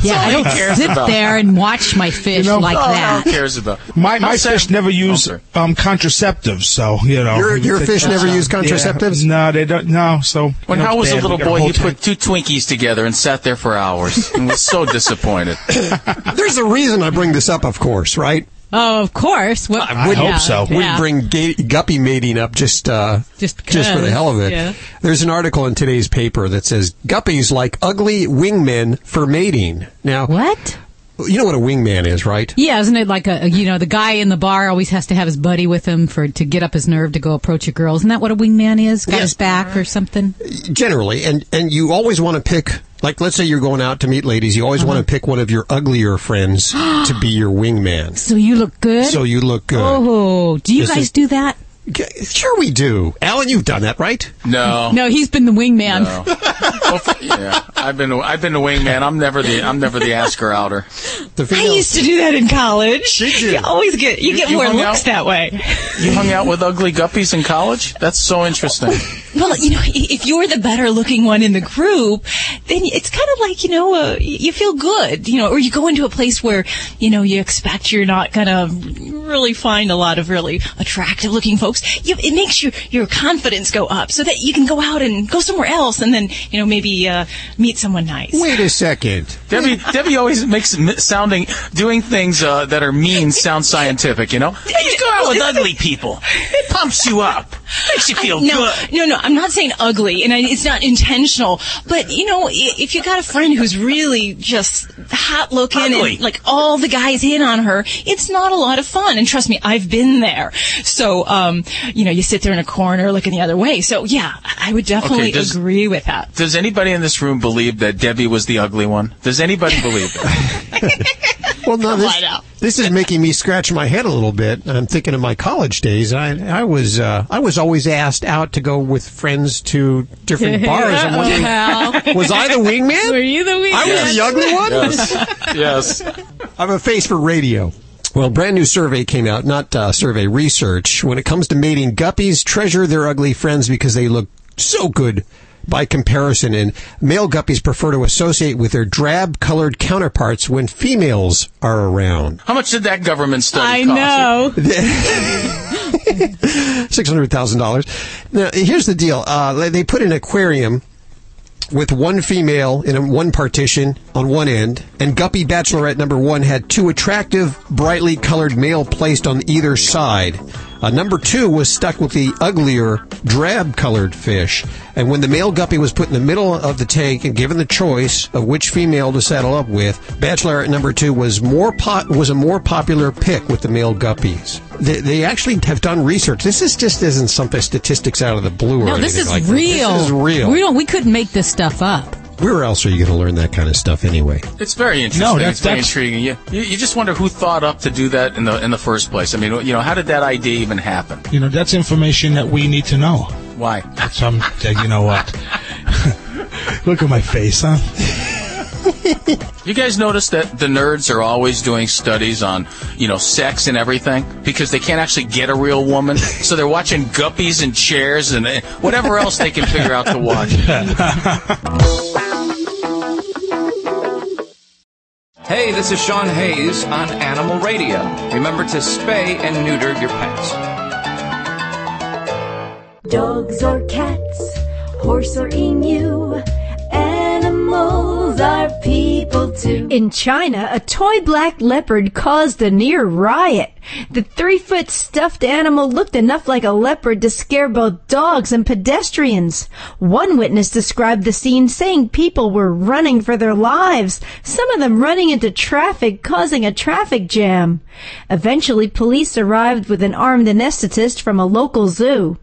yeah, I don't he sit about. there and watch my fish You know- like Oh, that. Who cares about My my I'll say- fish never use sorry. um, contraceptives, so you know. Your- your fish never use contraceptives? Yeah. No, they don't. No, so. When you know, I was a little boy, he tank. put two Twinkies together and sat there for hours and was so disappointed. There's a reason I bring this up, of course, right? Oh, of course. What, I wouldn't, yeah, yeah. wouldn't bring ga- guppy mating up just uh, Just just for the hell of it. yeah. There's an article in today's paper that says guppies like ugly wingmen for mating. Now, what? You know what a wingman is, right? Yeah, isn't it like a you know the guy in the bar always has to have his buddy with him for to get up his nerve to go approach a girl? Isn't that what a wingman is? Got his back or something? Generally, and and you always want to pick. Like, let's say you're going out to meet ladies. You always Uh-huh. want to pick one of your uglier friends to be your wingman. So you look good. So you look good. Oh, do you guys do that? Sure, we do. Alan, you've done that, right? No. No, he's been the wingman. No. Well, f- yeah, I've been I've been the wingman. I'm never the I'm never the asker outer. I used to do that in college. You always get you, get more hung looks out- that way. You hung out with ugly guppies in college? That's so interesting. Well, you know, if you're the better looking one in the group, then it's kind of like, you know, uh, you feel good, you know, or you go into a place where, you know, you expect you're not going to really find a lot of really attractive looking folks. You, it makes your, your confidence go up so that you can go out and go somewhere else and then, you know, maybe, uh, meet someone nice. Wait a second. Debbie Debbie always makes sounding doing things uh, that are mean sound scientific. You know, you go out with ugly people. It pumps you up, makes you feel I- no, good. No, no, I'm not saying ugly, and I, it's not intentional. But you know, if you got a friend who's really just hot looking Ugly. and like all the guys hit on her, it's not a lot of fun. And trust me, I've been there. So, um, you know, you sit there in a corner looking the other way. So, yeah, I would definitely Okay, does- agree with that. Does anybody in this room believe that Debbie was the ugly one? Does anybody believe that? Well, no, this, this is making me scratch my head a little bit. I'm thinking of my college days. I, I was, uh, I was always asked out to go with friends to different bars. I'm wondering, Well. was I the wingman? Were you the wingman? I was the ugly one. yes. yes. I have a face for radio. Well, brand new survey came out, not uh, survey research. When it comes to mating, guppies treasure their ugly friends because they look so good by comparison, and male guppies prefer to associate with their drab-colored counterparts when females are around. How much did that government study I cost? know. Six hundred thousand dollars. Now, here's the deal. Uh, they- they put an aquarium with one female in one partition on one end, and Guppy Bachelorette number one had two attractive, brightly colored male placed on either side. Uh, number two was stuck with the uglier, drab-colored fish, and when the male guppy was put in the middle of the tank and given the choice of which female to settle up with, Bachelorette number two was more po- was a more popular pick with the male guppies. They, they actually have done research. This is just isn't something statistics out of the blue or No, this is like real. This is real. We don't. We couldn't make this stuff up. Where else are you going to learn that kind of stuff anyway? It's very interesting. No, that's- it's very that's- intriguing. You, you you just wonder who thought up to do that in the in the first place. I mean, you know, how did that idea even happen? You know, that's information that we need to know. Why? That's um, you know what? Look at my face, huh? You guys notice that the nerds are always doing studies on, you know, sex and everything because they can't actually get a real woman, so they're watching guppies and chairs and uh, whatever else they can figure out to watch. Hey, this is Sean Hayes on Animal Radio. Remember to spay and neuter your pets. Dogs or cats, horse or emu, animals are people too. In China, a toy black leopard caused a near riot. The three foot stuffed animal looked enough like a leopard to scare both dogs and pedestrians. One witness described the scene saying people were running for their lives, some of them running into traffic, causing a traffic jam. Eventually, police arrived with an armed anesthetist from a local zoo.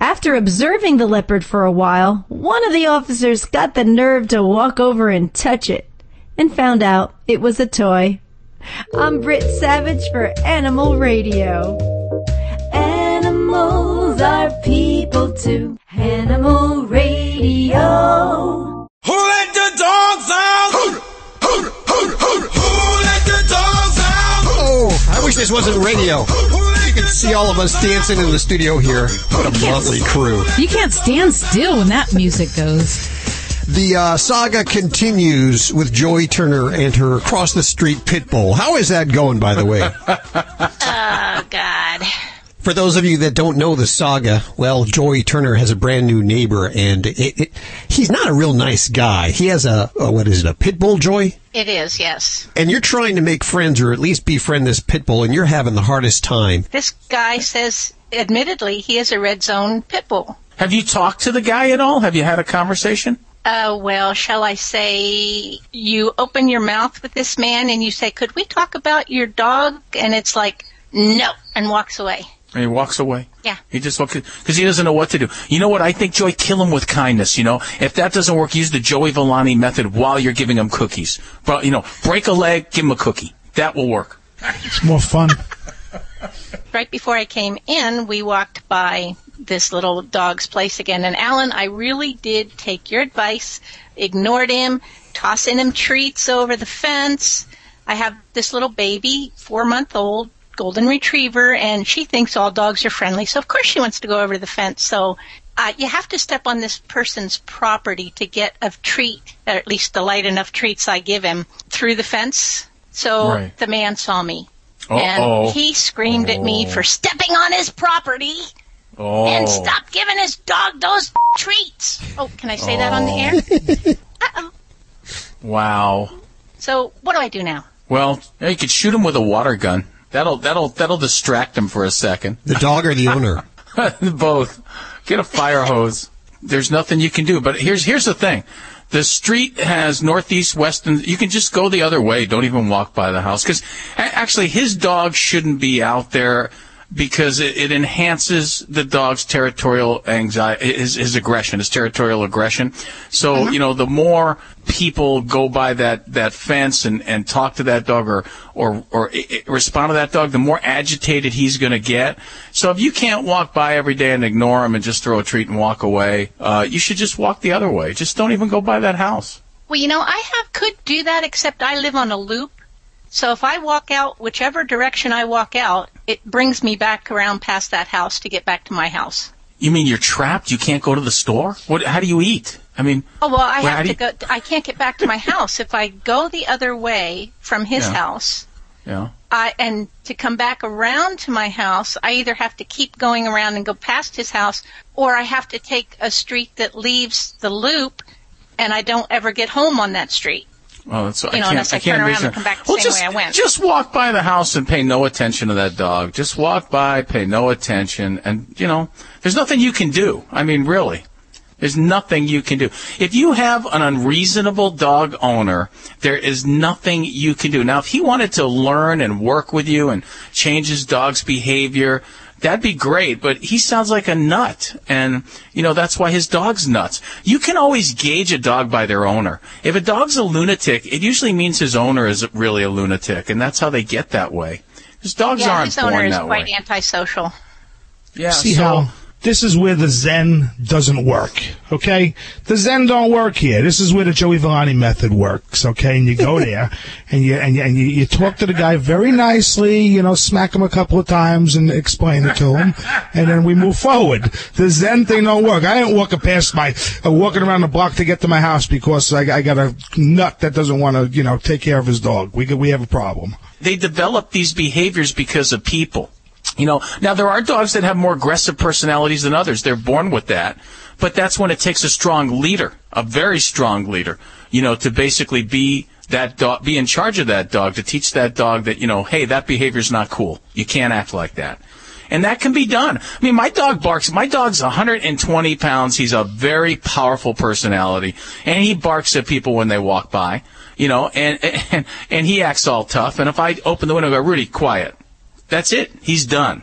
After observing the leopard for a while, one of the officers got the nerve to walk over and touch it and found out it was a toy. I'm Britt Savage for Animal Radio. Animals are people too. Animal Radio. Who let the dogs out? Who, who, who, who, who let the dogs out? Oh, I wish this wasn't radio. You can see all of us dancing in the studio here. What a motley crew. You can't stand still when that music goes. The uh, saga continues with Joy Turner and her cross the street pit bull. How is that going, by the way? God. For those of you that don't know the saga, well, Joy Turner has a brand new neighbor, and it, it, he's not a real nice guy. He has a, a what is it, a pit bull, Joy? It is, yes. And you're trying to make friends, or at least befriend this pit bull, and you're having the hardest time. This guy says, admittedly, he is a red zone pit bull. Have you talked to the guy at all? Have you had a conversation? Uh, well, shall I say, you open your mouth with this man and you say, could we talk about your dog? And it's like, no, and walks away. And he walks away. Yeah. He just walks because he doesn't know what to do. You know what? I think Joy, kill him with kindness. You know, if that doesn't work, use the Joey Villani method while you're giving him cookies. But you know, break a leg, give him a cookie. That will work. It's more fun. right before I came in, we walked by this little dog's place again. And Alan, I really did take your advice, ignored him, tossing him treats over the fence. I have this little baby, four month old, golden retriever, and she thinks all dogs are friendly. So of course she wants to go over the fence. So uh, you have to step on this person's property to get a treat, or at least the light enough treats I give him through the fence. So Right. the man saw me. Uh-oh. And he screamed at me Oh. for stepping on his property Oh. and stop giving his dog those treats. Oh, can I say that on the air? Wow. So what do I do now? Well, you could shoot him with a water gun. That'll that'll that'll distract him for a second. The dog or the owner? Both. Get a fire hose. There's nothing you can do. But here's here's the thing. The street has northeast, west, and you can just go the other way. Don't even walk by the house because actually his dog shouldn't be out there because it, it enhances the dog's territorial anxiety, his, his aggression, his territorial aggression. So you know, the more people go by that that fence and and talk to that dog or or or respond to that dog, the more agitated he's going to get. So if you can't walk by every day and ignore him and just throw a treat and walk away, uh, you should just walk the other way. Just don't even go by that house. Well, you know, I have could do that except I live on a loop. So if I walk out whichever direction I walk out, it brings me back around past that house to get back to my house. You mean you're trapped? You can't go to the store? What? How do you eat? I mean, Oh well, I Well, have to go. I can't get back to my house if I go the other way from his Yeah. house. yeah. I and to come back around to my house, I either have to keep going around and go past his house, or I have to take a street that leaves the loop, and I don't ever get home on that street. Oh, that's, You I know, can't, I I can't turn around and come back the well, same just, way I went. Just walk by the house and pay no attention to that dog. Just walk by, pay no attention, and you know, there's nothing you can do. I mean, really, there's nothing you can do. If you have an unreasonable dog owner, there is nothing you can do. Now, if he wanted to learn and work with you and change his dog's behavior, that'd be great, but he sounds like a nut. And, you know, that's why his dog's nuts. You can always gauge a dog by their owner. If a dog's a lunatic, it usually means his owner is really a lunatic, and that's how they get that way. His dogs yeah, aren't his owner is that quite way. antisocial. Yeah, See so- how this is where the Zen doesn't work. Okay, the Zen don't work here. This is where the Joey Villani method works. Okay, and you go there and you and you, and you, you talk to the guy very nicely. You know, smack him a couple of times and explain it to him, and then we move forward. The Zen thing don't work. I ain't walking past my uh, walking around the block to get to my house because I, I got a nut that doesn't want to you know take care of his dog. We we have a problem. they develop these behaviors because of people. You know, now there are dogs that have more aggressive personalities than others. They're born with that. But that's when it takes a strong leader, a very strong leader, you know, to basically be that dog, be in charge of that dog, to teach that dog that, you know, hey, that behavior's not cool. You can't act like that. And that can be done. I mean, my dog barks. My dog's 120 pounds. He's a very powerful personality, and he barks at people when they walk by. You know, and and and he acts all tough. And if I open the window and go, Rudy, quiet. That's it. He's done.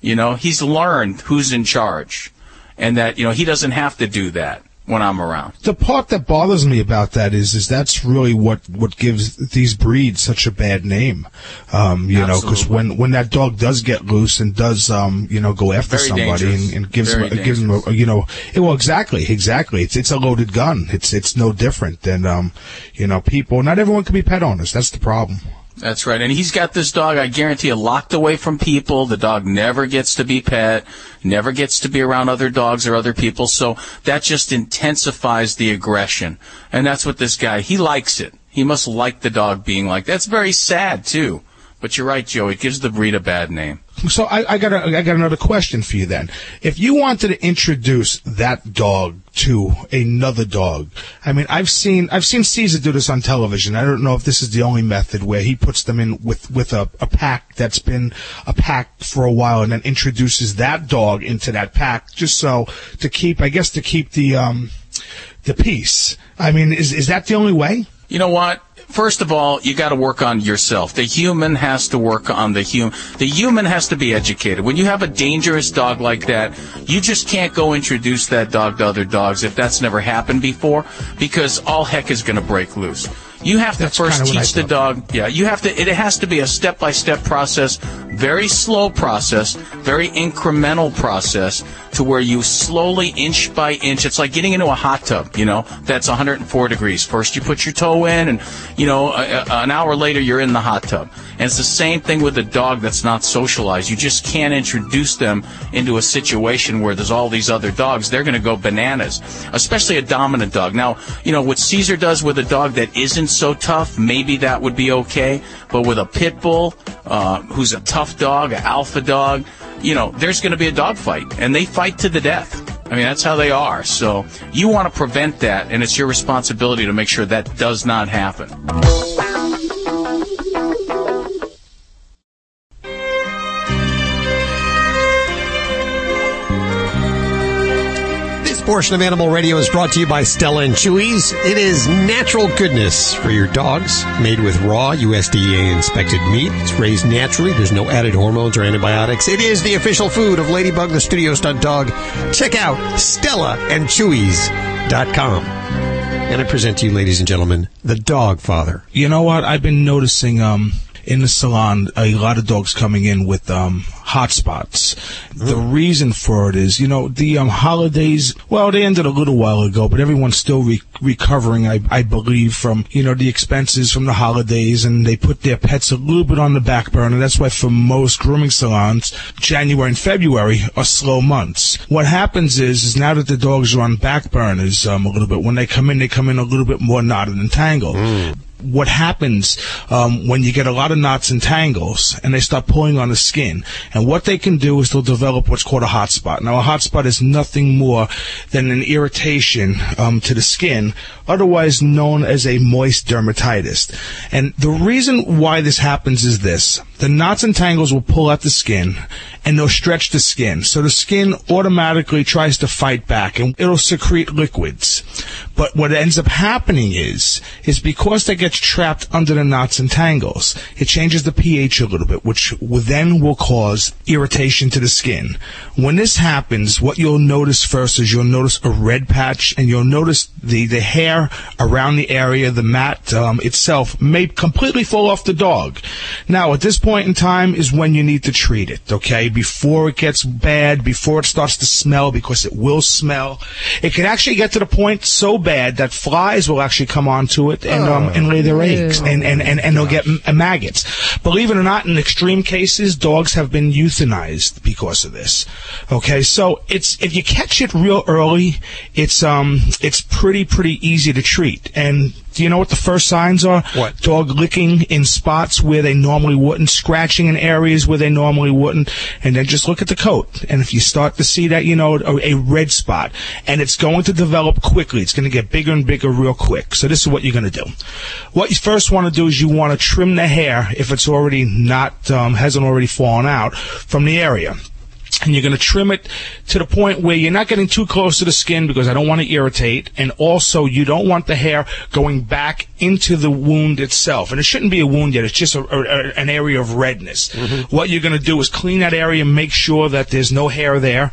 You know, he's learned who's in charge, and that you know he doesn't have to do that when I'm around. the part that bothers me about that is is that's really what what gives these breeds such a bad name. Um you know because when when that dog does get loose and does um you know go after Very somebody and, and gives Very them, gives them a, you know well exactly exactly. It's it's a loaded gun. It's it's no different than um you know people. Not everyone can be pet owners. That's the problem That's right. And he's got this dog, I guarantee you, locked away from people. The dog never gets to be pet, never gets to be around other dogs or other people. So that just intensifies the aggression. And that's what this guy, he likes it. He must like the dog being like that. That's very sad, too. But you're right, Joe. It gives the breed a bad name. So I, I got a, I got another question for you then. If you wanted to introduce that dog to another dog, I mean, I've seen I've seen Cesar do this on television. I don't know if this is the only method where he puts them in with with a, a pack that's been a pack for a while, and then introduces that dog into that pack, just so to keep, I guess, to keep the um the peace. I mean, is is that the only way? You know what? First of all, you got to work on yourself. The human has to work on the human. The human has to be educated. When you have a dangerous dog like that, you just can't go introduce that dog to other dogs if that's never happened before, because all heck is going to break loose. You have to That's first kinda what I teach the dog. Yeah, you have to. It has to be a step-by-step process, very slow process, very incremental process, to where you slowly, inch by inch. It's like getting into a hot tub. You know, that's 104 degrees. First, you put your toe in, and you know, a, a, an hour later, you're in the hot tub. And it's the same thing with a dog that's not socialized. You just can't introduce them into a situation where there's all these other dogs. They're going to go bananas, especially a dominant dog. Now, you know, what Cesar does with a dog that isn't so tough, maybe that would be okay. But with a pit bull, uh, who's a tough dog, an alpha dog, you know, there's going to be a dog fight, and they fight to the death. I mean, that's how they are. So you want to prevent that, and it's your responsibility to make sure that does not happen. Portion of Animal Radio is brought to you by Stella and Chewy's. It is natural goodness for your dogs, made with raw USDA inspected meat. It's raised naturally. There's no added hormones or antibiotics. It is the official food of Ladybug, the studio stunt dog. Check out StellaandChewy's.com. And I present to you, ladies and gentlemen, the Dog Father. You know what? I've been noticing um in the salon a lot of dogs coming in with um hot spots. The reason for it is, you know, the um holidays. Well, they ended a little while ago, but everyone's still re- recovering. I I believe from you know the expenses from the holidays, and they put their pets a little bit on the back burner. That's why for most grooming salons, January and February are slow months. What happens is, is now that the dogs are on back burners um, a little bit, when they come in, they come in a little bit more knotted and tangled what happens um, when you get a lot of knots and tangles and they start pulling on the skin. And what they can do is they'll develop what's called a hot spot. Now, a hot spot is nothing more than an irritation um, to the skin, otherwise known as a moist dermatitis. And the reason why this happens is this. The knots and tangles will pull at the skin and they'll stretch the skin. So the skin automatically tries to fight back and it'll secrete liquids. But what ends up happening is, is because that gets trapped under the knots and tangles, it changes the pH a little bit, which will then will cause irritation to the skin. When this happens, what you'll notice first is you'll notice a red patch and you'll notice the, the hair around the area, the mat um, itself may completely fall off the dog. Now, at this point in time is when you need to treat it, okay? Before it gets bad, before it starts to smell, because it will smell. It can actually get to the point so bad that flies will actually come onto it and, um, and lay their eggs and, and, and, and they'll get m- maggots. Believe it or not, in extreme cases, dogs have been euthanized because of this. Okay, so it's, if you catch it real early, it's, um, it's pretty, pretty easy to treat. And do you know what the first signs are? What? Dog licking in spots where they normally wouldn't, scratching in areas where they normally wouldn't, and then just look at the coat. And if you start to see that, you know, a, a red spot, and it's going to develop quickly, it's going to get bigger and bigger real quick. So this is what you're going to do. What you first want to do is you want to trim the hair if it's already not, um, hasn't already fallen out from the area and you're going to trim it to the point where you're not getting too close to the skin because I don't want to irritate, and also you don't want the hair going back into the wound itself. And it shouldn't be a wound yet; it's just a, a, an area of redness. What you're going to do is clean that area, and make sure that there's no hair there,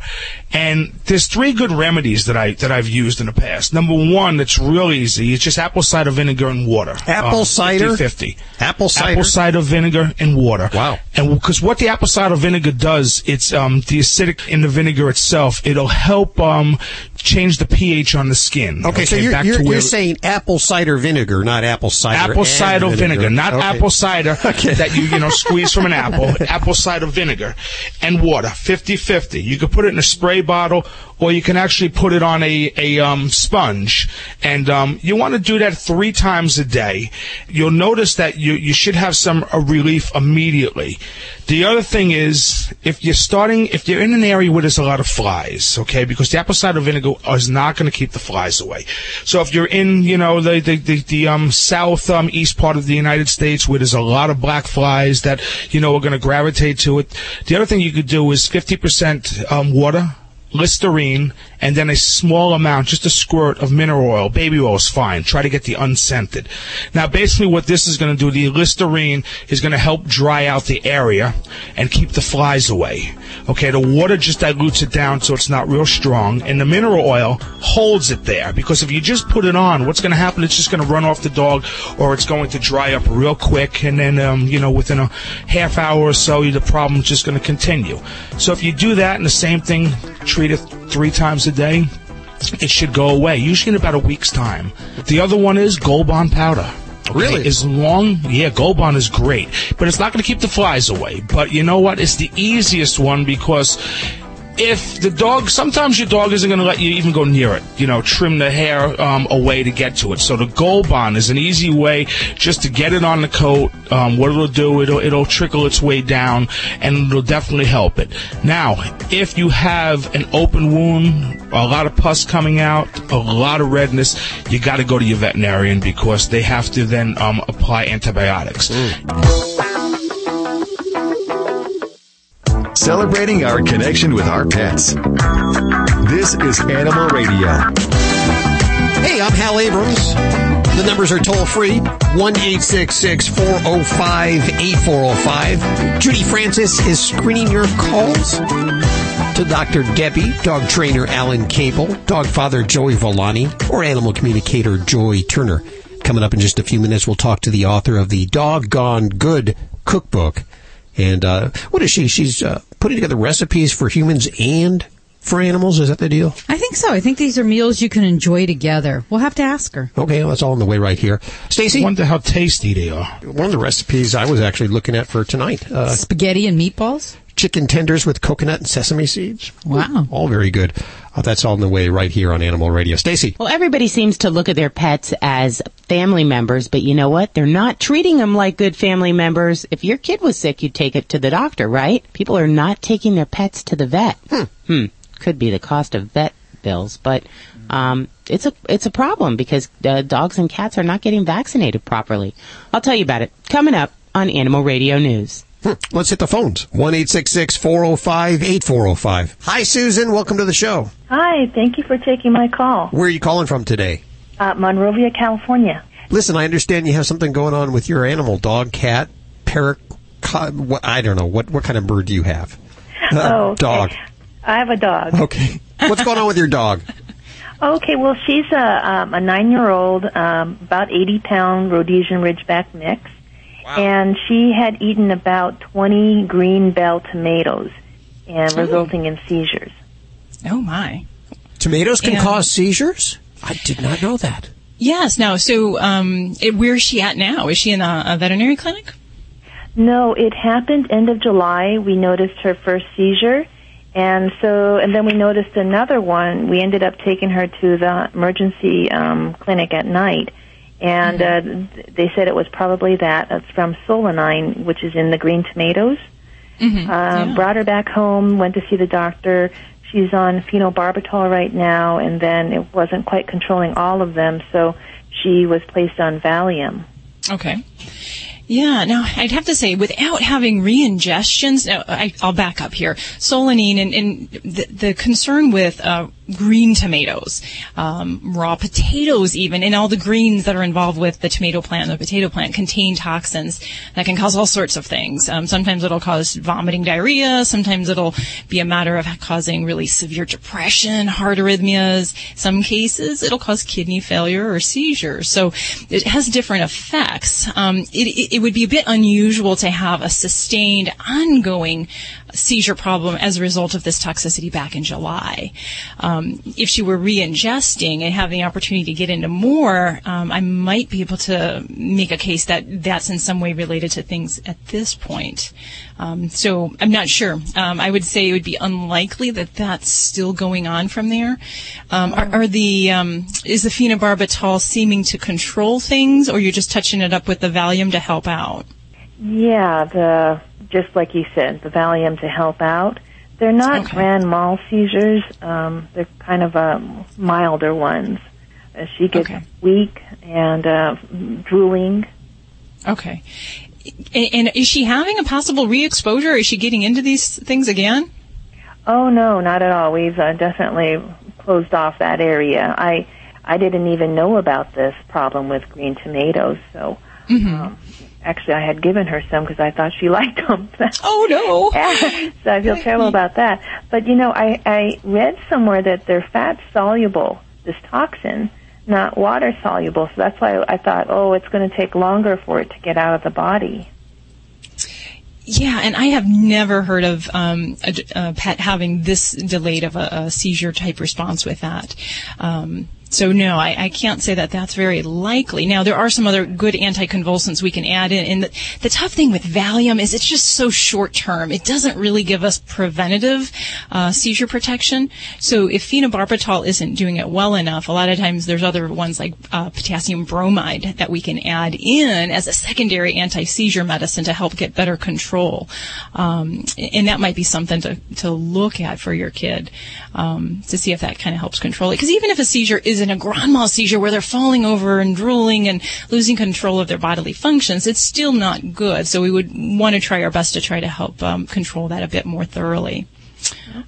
and there's three good remedies that I that I've used in the past. Number one, that's real easy. It's just apple cider vinegar and water. Apple cider? 50 Apple cider? Apple cider vinegar and water. Wow. And because what the apple cider vinegar does, it's um, the acidic in the vinegar itself. It'll help um, change the pH on the skin. Okay, so you're, back you're, you're saying apple cider vinegar, not apple cider. apple cider vinegar, not Okay. apple cider that you you know squeeze from an apple. apple cider vinegar and water, 50-50. You could put it in a spray bottle, or you can actually put it on a a um, sponge. And um, you want to do that three times a day. You'll notice that you you should have some uh, relief immediately. The other thing is if you're starting, if you're in an area where there's a lot of flies, okay, because the apple cider vinegar is not going to keep the flies away. So if you're in, you know, the the, the, the um, south um, east part of the United States where there's a lot of black flies that you know are going to gravitate to it, the other thing you could do is 50% um, water. Listerine, and then a small amount, just a squirt of mineral oil. Baby oil is fine. Try to get the unscented. Now, basically, what this is going to do, the Listerine is going to help dry out the area and keep the flies away. Okay, the water just dilutes it down so it's not real strong, and the mineral oil holds it there. Because if you just put it on, what's going to happen? It's just going to run off the dog, or it's going to dry up real quick, and then um, you know within a half hour or so, the problem's just going to continue. So if you do that, and the same thing, treat it three times a day, it should go away. Usually in about a week's time. The other one is Gold Bond powder. Okay, Really? As long, yeah, Gold Bond is great, but it's not going to keep the flies away. But you know what? It's the easiest one because if the dog, sometimes your dog isn't going to let you even go near it. You know, trim the hair um, away to get to it. So the Gold Bond is an easy way just to get it on the coat. Um, what it'll do, it'll it'll trickle its way down, and it'll definitely help it. Now, if you have an open wound, a lot of pus coming out, a lot of redness, you got to go to your veterinarian because they have to then um, apply antibiotics. Celebrating our connection with our pets. This is Animal Radio. Hey, I'm Hal Abrams. The numbers are toll free 1 405 8405. Judy Francis is screening your calls to Dr. Debbie, dog trainer Alan Cable, dog father Joey Villani, or animal communicator Joy Turner. Coming up in just a few minutes, we'll talk to the author of the Dog Gone Good cookbook. And uh, what is she? She's uh, putting together recipes for humans and for animals. Is that the deal? I think so. I think these are meals you can enjoy together. We'll have to ask her. Okay, well, that's all on the way right here. Stacy, wonder how tasty they are. One of the recipes I was actually looking at for tonight: uh, Spaghetti and meatballs. Chicken tenders with coconut and sesame seeds. Wow, all very good. Uh, that's all on the way right here on Animal Radio. Stacy, Well, everybody seems to look at their pets as family members, but you know what? They're not treating them like good family members. If your kid was sick, you'd take it to the doctor, right? People are not taking their pets to the vet. Hmm. Could be the cost of vet bills, but um, it's a it's a problem because uh, dogs and cats are not getting vaccinated properly. I'll tell you about it coming up on Animal Radio News. Hmm. let's hit the phones. One eight six six four zero five eight four zero five. Hi, Susan. Welcome to the show. Hi, thank you for taking my call. Where are you calling from today? Uh, Monrovia, California. Listen, I understand you have something going on with your animal, dog, cat, parrot. I don't know. What what kind of bird do you have? Uh, Oh, okay. dog. I have a dog. Okay. What's going on with your dog? Okay, well, she's a, um, a nine-year-old, um, about 80-pound Rhodesian Ridgeback mix, and she had eaten about 20 green bell tomatoes, and Oh. resulting in seizures. Oh my. Tomatoes can And- cause seizures. I did not know that. Yes. No. So, um, it, where is she at now? Is she in a, a veterinary clinic? No, it happened end of July. We noticed her first seizure, and so and then we noticed another one. We ended up taking her to the emergency um, clinic at night, and uh, they said it was probably that. It's from solanine, which is in the green tomatoes. Mm-hmm. Uh, Brought her back home. Went to see the doctor. She's on phenobarbital right now, and then it wasn't quite controlling all of them, so she was placed on Valium. Okay. Yeah, now I'd have to say, without having re-ingestions, now I, I'll back up here. Solanine and, and the, the concern with uh, green tomatoes, um, raw potatoes, even, and all the greens that are involved with the tomato plant, the potato plant, contain toxins that can cause all sorts of things. Um, sometimes it'll cause vomiting, diarrhea. Sometimes it'll be a matter of causing really severe depression, heart arrhythmias. Some cases it'll cause kidney failure or seizures. So it has different effects. Um, it, it would be a bit unusual to have a sustained, ongoing seizure problem as a result of this toxicity back in July. Um, if she were re-ingesting and having the opportunity to get into more, um, I might be able to make a case that that's in some way related to things at this point. Um, so I'm not sure. Um, I would say it would be unlikely that that's still going on from there. Um, are, are the um, is the phenobarbital seeming to control things, or you're just touching it up with the Valium to help out? Yeah, the just like you said, the Valium to help out. They're not grand mal seizures. Um, they're kind of um, milder ones. Uh, she gets weak and uh, drooling. Okay. And, and is she having a possible re-exposure? Is she getting into these things again? Oh no, not at all. We've uh, definitely closed off that area. I I didn't even know about this problem with green tomatoes. So um, actually, I had given her some because I thought she liked them. oh no! so I feel terrible about that. But you know, I I read somewhere that they're fat soluble. This toxin, not water soluble. So that's why I thought, oh, it's going to take longer for it to get out of the body. Yeah, and I have never heard of um, a, a pet having this delayed of a, a seizure type response with that. Um, so no, I, I can't say that that's very likely. Now there are some other good anticonvulsants we can add in, and the, the tough thing with Valium is it's just so short term. It doesn't really give us preventative uh, seizure protection. So if phenobarbital isn't doing it well enough, a lot of times there's other ones like uh, potassium bromide that we can add in as a secondary anti-seizure medicine to help get better control. Um, and that might be something to, to look at for your kid um, to see if that kind of helps control it. Because even if a seizure is in a grand mal seizure where they're falling over and drooling and losing control of their bodily functions, it's still not good. So we would want to try our best to try to help um, control that a bit more thoroughly.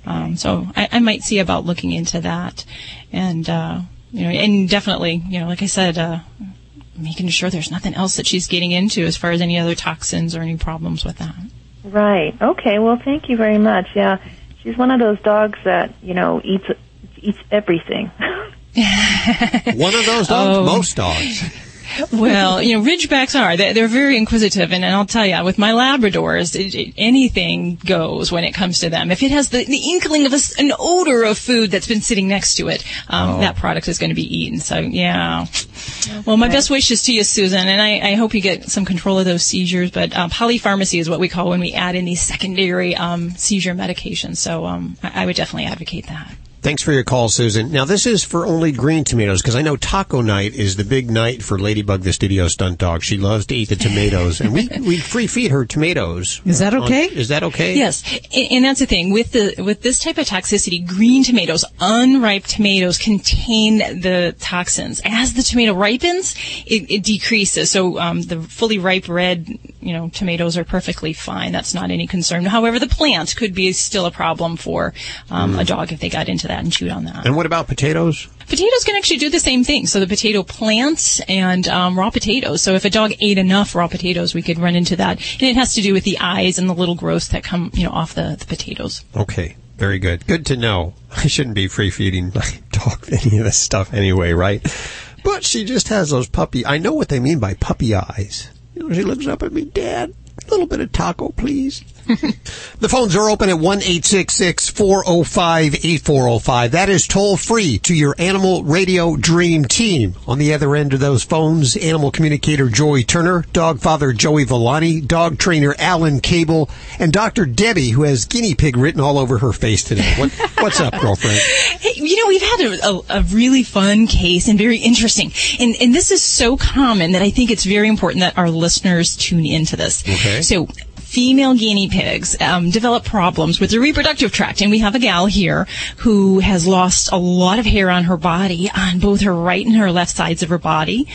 Um, so I, I might see about looking into that, and uh, you know, and definitely, you know, like I said, uh, making sure there's nothing else that she's getting into as far as any other toxins or any problems with that. Right. Okay. Well, thank you very much. Yeah, she's one of those dogs that you know eats eats everything. One of those dogs? Oh. Most dogs. well, you know, Ridgebacks are. They're, they're very inquisitive, and, and I'll tell you, with my Labradors, it, it, anything goes when it comes to them. If it has the, the inkling of a s an odor of food that's been sitting next to it, um, Oh. that product is going to be eaten. So, yeah. Well, my best wishes to you, Susan, and I, I hope you get some control of those seizures. But um, polypharmacy is what we call when we add in these secondary um, seizure medications. So um, I, I would definitely advocate that. Thanks for your call, Susan. Now, this is for only green tomatoes because I know taco night is the big night for Ladybug, the studio stunt dog. She loves to eat the tomatoes, and we we free feed her tomatoes. Is that On- okay? is that okay? Yes, and, and that's the thing with the with this type of toxicity. Green tomatoes, unripe tomatoes, contain the toxins. As the tomato ripens, it, it decreases. So um, the fully ripe red, you know, tomatoes are perfectly fine. That's not any concern. However, the plant could be still a problem for um, Mm. a dog if they got into that and chewed on that. And what about potatoes? Potatoes can actually do the same thing. So the potato plants and um, raw potatoes. So if a dog ate enough raw potatoes, we could run into that. And it has to do with the eyes and the little growths that come, you know, off the, the potatoes. Okay, very good. Good to know. I shouldn't be free feeding my dog any of this stuff anyway, right? But she just has those puppy. I know what they mean by puppy eyes. She looks up at me, Dad. A little bit of taco, please. The phones are open at one eight six six four zero five eight four zero five. That is toll free to your Animal Radio Dream Team. On the other end of those phones, animal communicator Joey Turner, dog father Joey Villani, dog trainer Alan Cable, and Dr. Debbie, who has guinea pig written all over her face today. What, what's up, girlfriend? Hey, you know, we've had a, a, a really fun case and very interesting. And, and this is so common that I think it's very important that our listeners tune into this. Okay. So, female guinea pigs um, develop problems with their reproductive tract. And we have a gal here who has lost a lot of hair on her body, on both her right and her left sides of her body.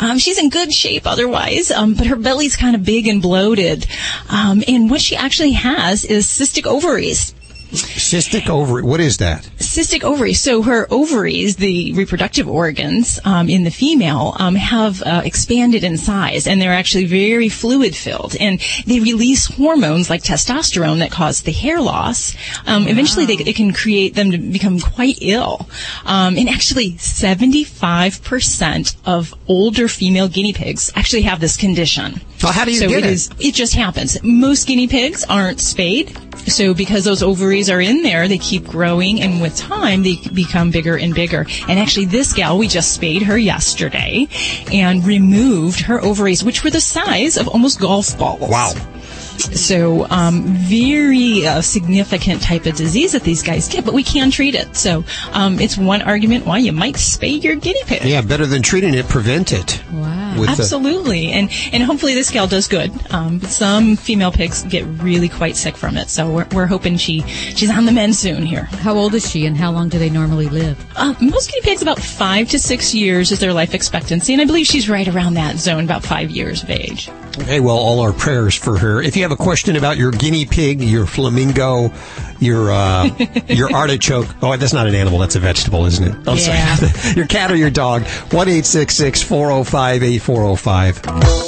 Um, she's in good shape otherwise, um, but her belly's kind of big and bloated. Um, and what she actually has is cystic ovaries. Cystic ovary. What is that? Cystic ovaries. So her ovaries, the reproductive organs um, in the female, um, have uh, expanded in size, and they're actually very fluid filled, and they release hormones like testosterone that cause the hair loss. Um, Eventually, they, it can create them to become quite ill. Um, and actually, seventy-five percent of older female guinea pigs actually have this condition. Well, how do you so get it it? is- it just happens. Most guinea pigs aren't spayed. So because those ovaries are in there, they keep growing and with time they become bigger and bigger. And actually this gal, we just spayed her yesterday and removed her ovaries, which were the size of almost golf balls. Wow. So, um, very uh, significant type of disease that these guys get, but we can treat it. So, um, it's one argument why you might spay your guinea pig. Yeah, better than treating it, prevent it. Wow. With the- Absolutely, and and hopefully this gal does good. Um, some female pigs get really quite sick from it, so we're, we're hoping she she's on the mend soon here. How old is she, and how long do they normally live? Uh, most guinea pigs about five to six years is their life expectancy, and I believe she's right around that zone, about five years of age. Hey, well, all our prayers for her. If you have a question about your guinea pig, your flamingo, your uh, your artichoke, oh, that's not an animal, that's a vegetable, isn't it? I'm yeah. sorry. your cat or your dog, 1 405 8405.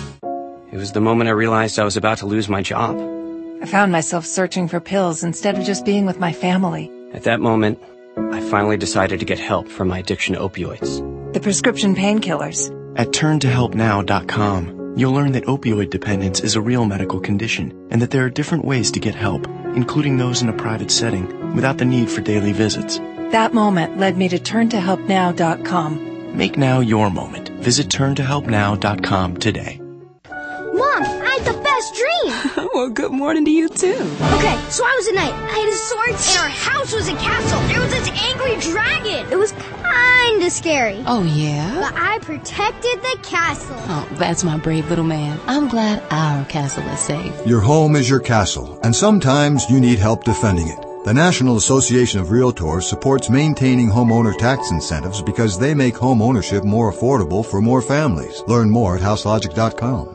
It was the moment I realized I was about to lose my job. I found myself searching for pills instead of just being with my family. At that moment, I finally decided to get help for my addiction to opioids. The prescription painkillers. At turntohelpnow.com, you'll learn that opioid dependence is a real medical condition and that there are different ways to get help, including those in a private setting, without the need for daily visits. That moment led me to turntohelpnow.com. Make now your moment. Visit turntohelpnow.com today. Mom, I had the best dream. well, good morning to you too. Okay, so I was a knight. I had a sword, and our house was a castle. There was this angry dragon. It was kinda scary. Oh, yeah? But I protected the castle. Oh, that's my brave little man. I'm glad our castle is safe. Your home is your castle, and sometimes you need help defending it. The National Association of Realtors supports maintaining homeowner tax incentives because they make home ownership more affordable for more families. Learn more at houselogic.com.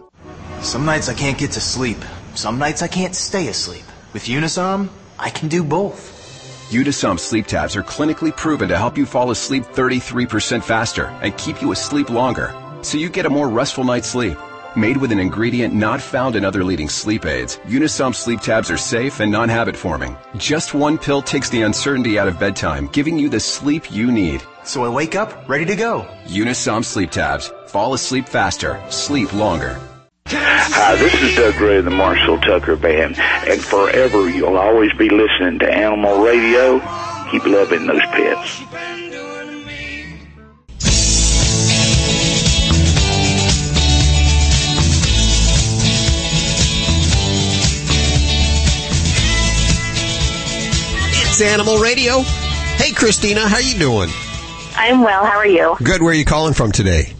Some nights I can't get to sleep. Some nights I can't stay asleep. With Unisom, I can do both. Unisom sleep tabs are clinically proven to help you fall asleep 33% faster and keep you asleep longer, so you get a more restful night's sleep. Made with an ingredient not found in other leading sleep aids, Unisom sleep tabs are safe and non-habit forming. Just one pill takes the uncertainty out of bedtime, giving you the sleep you need. So I wake up ready to go. Unisom sleep tabs. Fall asleep faster. Sleep longer. Hi, this is Doug Gray of the Marshall Tucker Band, and forever you'll always be listening to Animal Radio. Keep loving those pets. It's Animal Radio. Hey, Christina, how you doing? I'm well. How are you? Good. Where are you calling from today?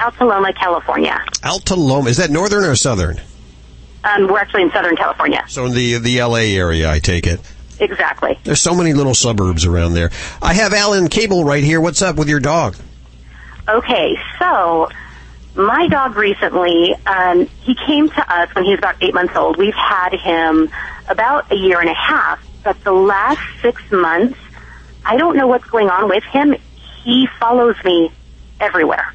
Alta Loma, California. Alta Loma. Is that northern or southern? Um, we're actually in Southern California. So in the the L.A. area, I take it. Exactly. There's so many little suburbs around there. I have Alan Cable right here. What's up with your dog? Okay, so my dog recently, um, he came to us when he was about eight months old. We've had him about a year and a half, but the last six months, I don't know what's going on with him. He follows me everywhere.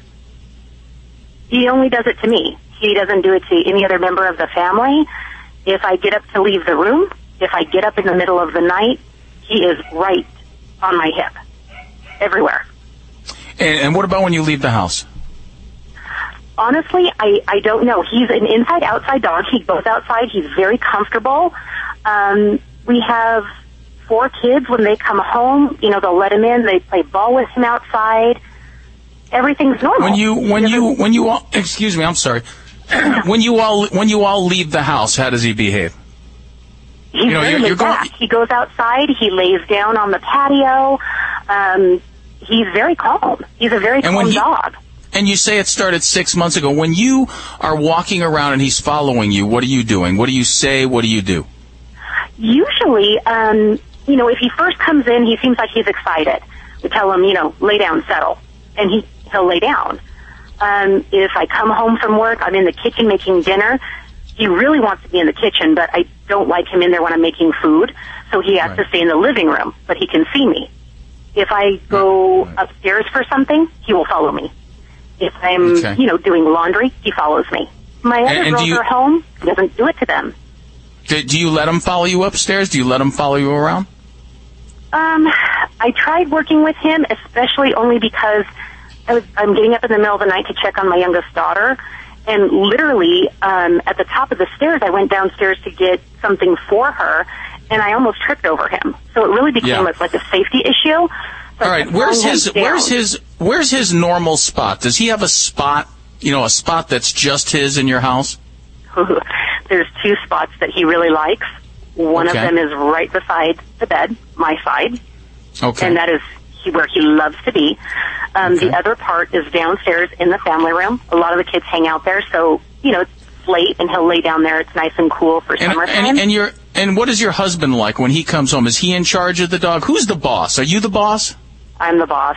He only does it to me. He doesn't do it to any other member of the family. If I get up to leave the room, if I get up in the middle of the night, he is right on my hip. Everywhere. And, and what about when you leave the house? Honestly, I, I don't know. He's an inside outside dog. He goes outside. He's very comfortable. Um, we have four kids when they come home. You know, they'll let him in. They play ball with him outside. Everything's normal. When you when you when you all excuse me, I'm sorry. when you all when you all leave the house, how does he behave? He's You know, very you're- you're going- back. He goes outside. He lays down on the patio. Um, he's very calm. He's a very And calm when he- dog. And you say it started six months ago. When you are walking around and he's following you, what are you doing? What do you say? What do you do? Usually, um, you know, if he first comes in, he seems like he's excited. We tell him, you know, lay down, settle, and he he'll lay down. Um, if I come home from work, I'm in the kitchen making dinner. He really wants to be in the kitchen, but I don't like him in there when I'm making food, so he has to stay in the living room, but he can see me. If I go upstairs for something, he will follow me. If I'm, Okay. you know, doing laundry, he follows me. My other And- and girls you- are home. He doesn't do it to them. Do, do you let him follow you upstairs? Do you let him follow you around? Um, I tried working with him, especially only because I was I'm getting up in the middle of the night to check on my youngest daughter, and literally um, at the top of the stairs, I went downstairs to get something for her, and I almost tripped over him. So it really became Yeah. like, like a safety issue. All right. Where's his down. Where's his Where's his normal spot? Does he have a spot? You know, a spot that's just his in your house? there's two spots that he really likes. One Okay. of them is right beside the bed, my side, Okay. and that is he, where he loves to be. Um, The other part is downstairs in the family room. A lot of the kids hang out there, so you know it's late, and he'll lay down there. It's nice and cool for and, summertime. and, and your and what is your husband like when he comes home? Is he in charge of the dog? Who's the boss? Are you the boss? I'm the boss.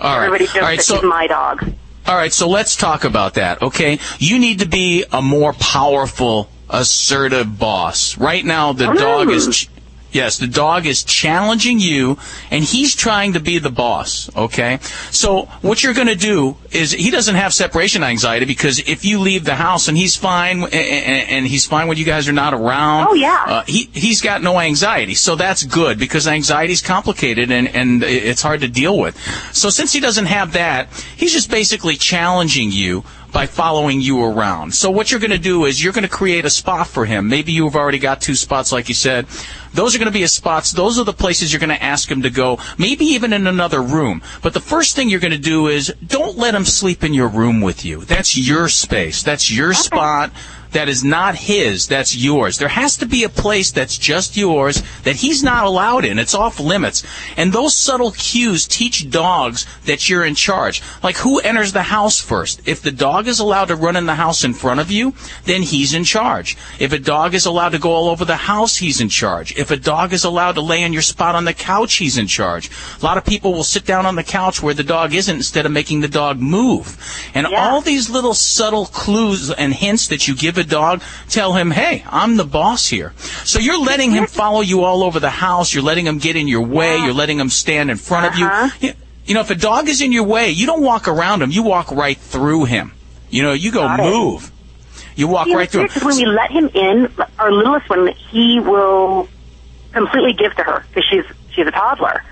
All right. Everybody jokes All right. So he's my dog. All right, so let's talk about that, okay? You need to be a more powerful, assertive boss. Right now, the dog is. Yes, the dog is challenging you, and he's trying to be the boss, okay? So, what you're gonna do is, he doesn't have separation anxiety because if you leave the house and he's fine, and, and he's fine when you guys are not around. Oh, yeah. Uh, he, he's got no anxiety, so that's good because anxiety is complicated and, and it's hard to deal with. So since he doesn't have that, he's just basically challenging you by following you around. So what you're going to do is you're going to create a spot for him. Maybe you've already got two spots, like you said. Those are going to be his spots. Those are the places you're going to ask him to go. Maybe even in another room. But the first thing you're going to do is don't let him sleep in your room with you. That's your space. That's your spot. That is not his. That's yours. There has to be a place that's just yours that he's not allowed in. It's off limits. And those subtle cues teach dogs that you're in charge. Like who enters the house first? If the dog is allowed to run in the house in front of you, then he's in charge. If a dog is allowed to go all over the house, he's in charge. If a dog is allowed to lay in your spot on the couch, he's in charge. A lot of people will sit down on the couch where the dog isn't instead of making the dog move. And all these little subtle clues and hints that you give a dog tell him, hey, I'm the boss here. So you're letting him follow you all over the house. You're letting him get in your way. You're letting him stand in front of you. Uh-huh. you. You know, if a dog is in your way, you don't walk around him. You walk right through him. You know, you go Got it. move. You walk know, right through him. because when we let him in, our littlest one, he will completely give to her because she's she's a toddler,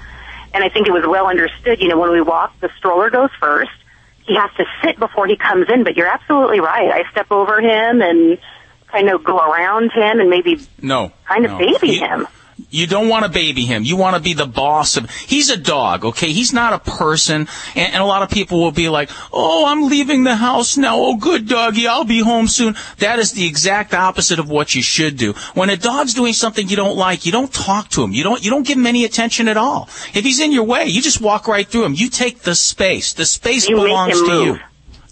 and I think it was well understood. You know, when we walk, the stroller goes first. He has to sit before he comes in. But you're absolutely right. I step over him and kind of go around him and maybe No. kind of no. baby He- him. You don't want to baby him. You want to be the boss of. He's a dog, okay? He's not a person. And, and a lot of people will be like, "Oh, I'm leaving the house now. Oh, good doggy, I'll be home soon." That is the exact opposite of what you should do. When a dog's doing something you don't like, you don't talk to him. You don't. You don't give him any attention at all. If he's in your way, you just walk right through him. You take the space. The space You belongs to move. you.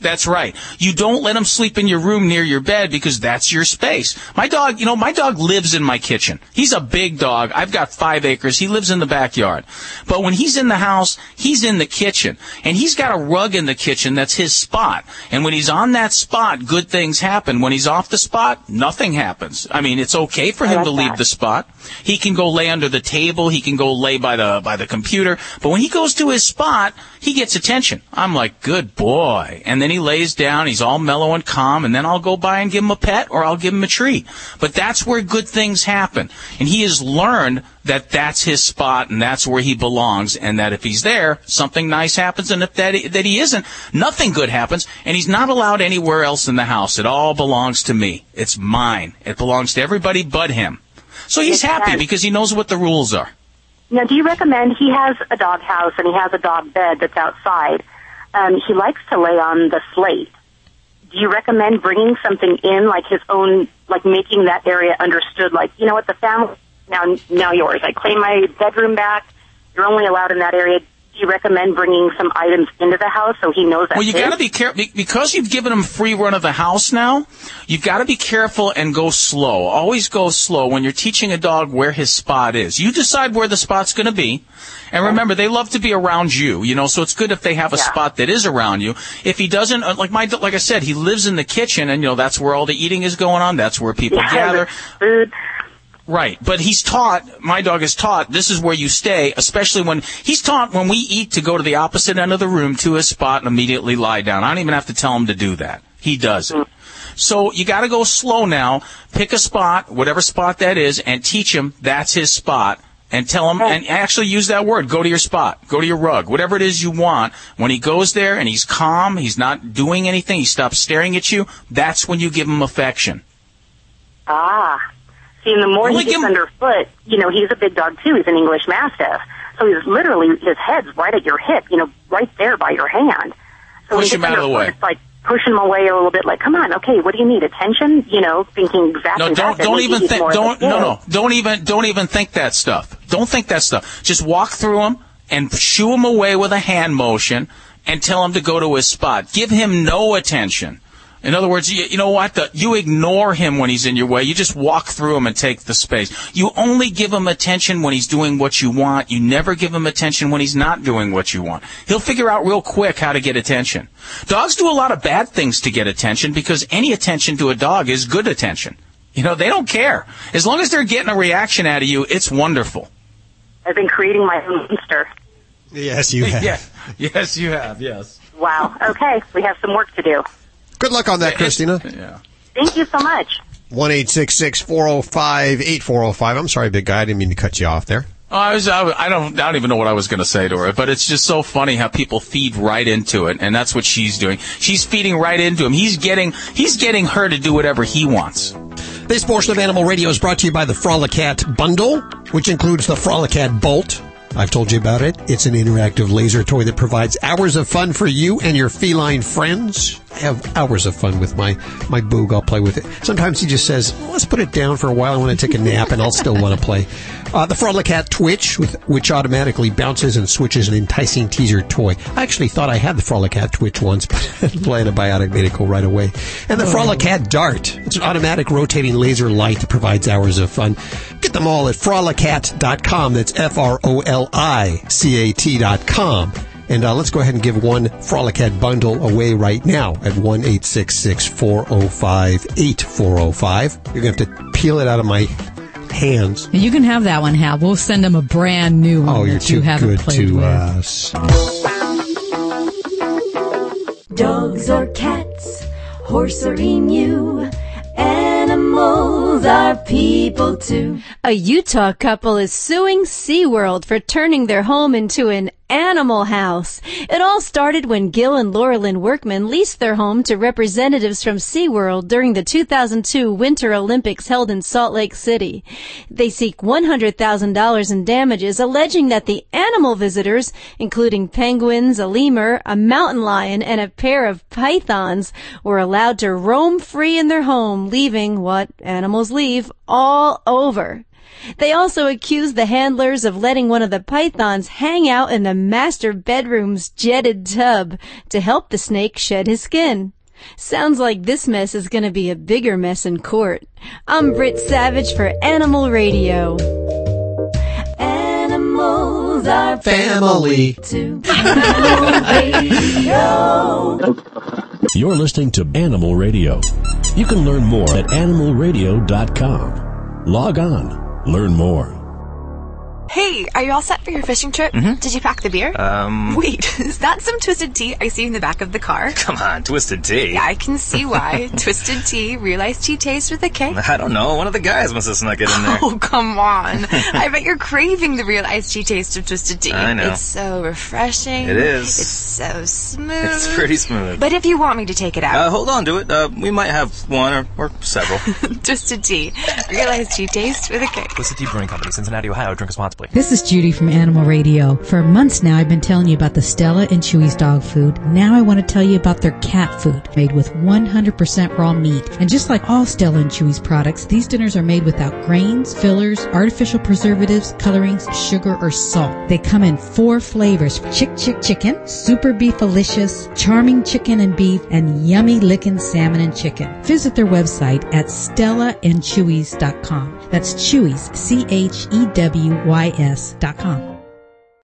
That's right. You don't let him sleep in your room near your bed because that's your space. My dog, you know, my dog lives in my kitchen. He's a big dog. I've got five acres. He lives in the backyard. But when he's in the house, he's in the kitchen. And he's got a rug in the kitchen that's his spot. And when he's on that spot, good things happen. When he's off the spot, nothing happens. I mean, it's okay for him to leave the spot. He can go lay under the table. He can go lay by the, by the computer. But when he goes to his spot, he gets attention. I'm like, good boy. And then he lays down. He's all mellow and calm. And then I'll go by and give him a pet or I'll give him a treat. But that's where good things happen. And he has learned that that's his spot and that's where he belongs. And that if he's there, something nice happens. And if that, that he isn't, nothing good happens. And he's not allowed anywhere else in the house. It all belongs to me. It's mine. It belongs to everybody but him. So he's happy because he knows what the rules are. Now, do you recommend he has a dog house and he has a dog bed that's outside? Um, he likes to lay on the slate. Do you recommend bringing something in, like his own, like making that area understood? Like, you know what, the family now now yours. I claim my bedroom back. You're only allowed in that area. You recommend bringing some items into the house so he knows that? Well, you got to be careful because you've given him free run of the house now. You've got to be careful and go slow. Always go slow when you're teaching a dog where his spot is. You decide where the spot's going to be, and remember they love to be around you. You know, so it's good if they have a spot that is around you. If he doesn't, uh, like my like I said, he lives in the kitchen, and you know that's where all the eating is going on. That's where people Yeah, gather. Food. Right, but he's taught, my dog is taught, this is where you stay, especially when, he's taught when we eat to go to the opposite end of the room to his spot and immediately lie down. I don't even have to tell him to do that. He does it. So you gotta go slow now, pick a spot, whatever spot that is, and teach him that's his spot. And tell him, and actually use that word, go to your spot, go to your rug, whatever it is you want. When he goes there and he's calm, he's not doing anything, he stops staring at you, that's when you give him affection. Ah. The more he gets give- underfoot, you know, he's a big dog too. He's an English Mastiff. So he's literally, his head's right at your hip, you know, right there by your hand. So Push him out of the way. It's like pushing him away a little bit, like, "Come on, okay, what do you need? Attention?" You know, thinking exactly No, don't don't even think more of a don't no no don't even don't even think that stuff. Don't think that stuff. Just walk through him and shoo him away with a hand motion and tell him to go to his spot. Give him no attention. In other words, you, you know what? The, you ignore him when he's in your way. You just walk through him and take the space. You only give him attention when he's doing what you want. You never give him attention when he's not doing what you want. He'll figure out real quick how to get attention. Dogs do a lot of bad things to get attention because any attention to a dog is good attention. You know, they don't care. As long as they're getting a reaction out of you, it's wonderful. I've been creating my own monster. Yes, you have. Yeah. Yes, you have. Yes. Wow. Okay, we have some work to do. Good luck on that, Christina. Yeah. Thank you so much. One eight six six four zero five eight four zero five. I'm sorry, big guy. I didn't mean to cut you off there. Oh, I was, I, I don't, I don't even know what I was going to say to her, but it's just so funny how people feed right into it, and that's what she's doing. She's feeding right into him. He's getting, he's getting her to do whatever he wants. This portion of Animal Radio is brought to you by the Frolicat Bundle, which includes the Frolicat Bolt. I've told you about it. It's an interactive laser toy that provides hours of fun for you and your feline friends. I have hours of fun with my, my boog. I'll play with it. Sometimes he just says, let's put it down for a while. I want to take a nap and I'll still want to play. Uh, the Frolicat Twitch, with, which automatically bounces and switches an enticing teaser toy. I actually thought I had the Frolicat Twitch once, but the antibiotic made it go right away. And the Frolicat Dart. It's an automatic rotating laser light that provides hours of fun. Get them all at frolicat.com. That's F-R-O-L-I-C-A-T dot com. And uh, let's go ahead and give one Frolicat bundle away right now at one eight six six four zero five eight four zero five. You're going to have to peel it out of my hands. You can have that one, Hal. We'll send them a brand new one Oh, you're that you too haven't good to with. us. Dogs or cats, horse or emu, animals are people too. A Utah couple is suing SeaWorld for turning their home into an animal house. It all started when Gil and Laurelyn Workman leased their home to representatives from SeaWorld during the 2002 Winter Olympics held in Salt Lake City. They seek $100,000 in damages, alleging that the animal visitors, including penguins, a lemur, a mountain lion, and a pair of pythons, were allowed to roam free in their home, leaving what animals leave all over. They also accused the handlers of letting one of the pythons hang out in the master bedroom's jetted tub to help the snake shed his skin. Sounds like this mess is going to be a bigger mess in court. I'm Britt Savage for Animal Radio. Animals are Family. too. Animal Radio. You're listening to Animal Radio. You can learn more at animalradio.com. Log on, learn more. Hey, are you all set for your fishing trip? Mhm. Did you pack the beer? Um, Wait, is that some twisted tea I see in the back of the car? come on, Twisted Tea. Yeah, I can see why. twisted tea, realized tea taste with a K. I don't know. One of the guys must have snuck it in there. Oh, come on. I bet you're craving the real iced tea taste of twisted tea. I know. It's so refreshing. It is. It's so smooth. It's pretty smooth. But if you want me to take it out. uh, out, hold on to it. Uh, we might have one or, or several. twisted tea, real iced tea taste with a K. Twisted Tea Brewing Company, Cincinnati, Ohio. Drink responsibly. This is Judy from Animal Radio. For months now, I've been telling you about the Stella and Chewy's dog food. Now I want to tell you about their cat food, made with 100% raw meat. And just like all Stella and Chewy's products, these dinners are made without grains, fillers, artificial preservatives, colorings, sugar, or salt. They come in four flavors: Chick Chick Chicken, Super Beefalicious, Charming Chicken and Beef, and Yummy Lickin' Salmon and Chicken. Visit their website at stellaandchewy's.com. That's Chewy's, C-H-E-W-Y-S dot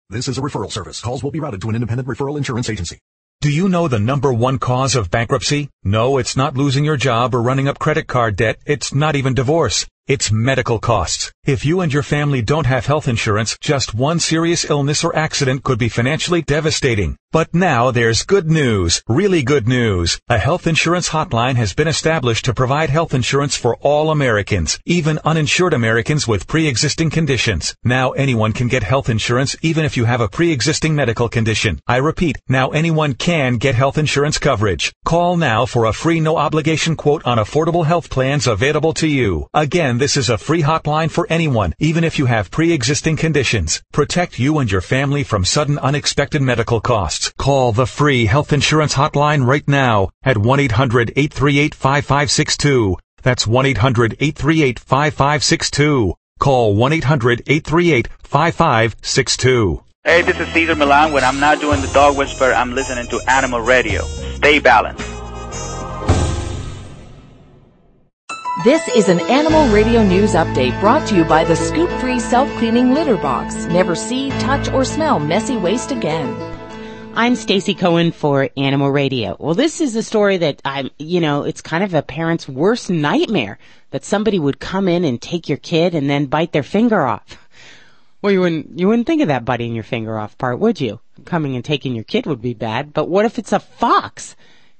This is a referral service. Calls will be routed to an independent referral insurance agency. Do you know the number one cause of bankruptcy? No, it's not losing your job or running up credit card debt. It's not even divorce. It's medical costs. If you and your family don't have health insurance, just one serious illness or accident could be financially devastating. But now there's good news, really good news. A health insurance hotline has been established to provide health insurance for all Americans, even uninsured Americans with pre-existing conditions. Now anyone can get health insurance even if you have a pre-existing medical condition. I repeat, now anyone can get health insurance coverage. Call now for a free no obligation quote on affordable health plans available to you. Again, And this is a free hotline for anyone, even if you have pre-existing conditions. Protect you and your family from sudden unexpected medical costs. Call the free health insurance hotline right now at 1-800-838-5562. That's 1-800-838-5562. Call 1-800-838-5562. Hey, this is Cesar Millan. When I'm not doing the dog whisper, I'm listening to Animal Radio. Stay balanced. This is an Animal Radio News Update brought to you by the Scoop Free Self Cleaning Litter Box. Never see, touch, or smell messy waste again. I'm Stacy Cohen for Animal Radio. Well, this is a story that I'm, you know, it's kind of a parent's worst nightmare that somebody would come in and take your kid and then bite their finger off. Well, you wouldn't, you wouldn't think of that biting your finger off part, would you? Coming and taking your kid would be bad, but what if it's a fox?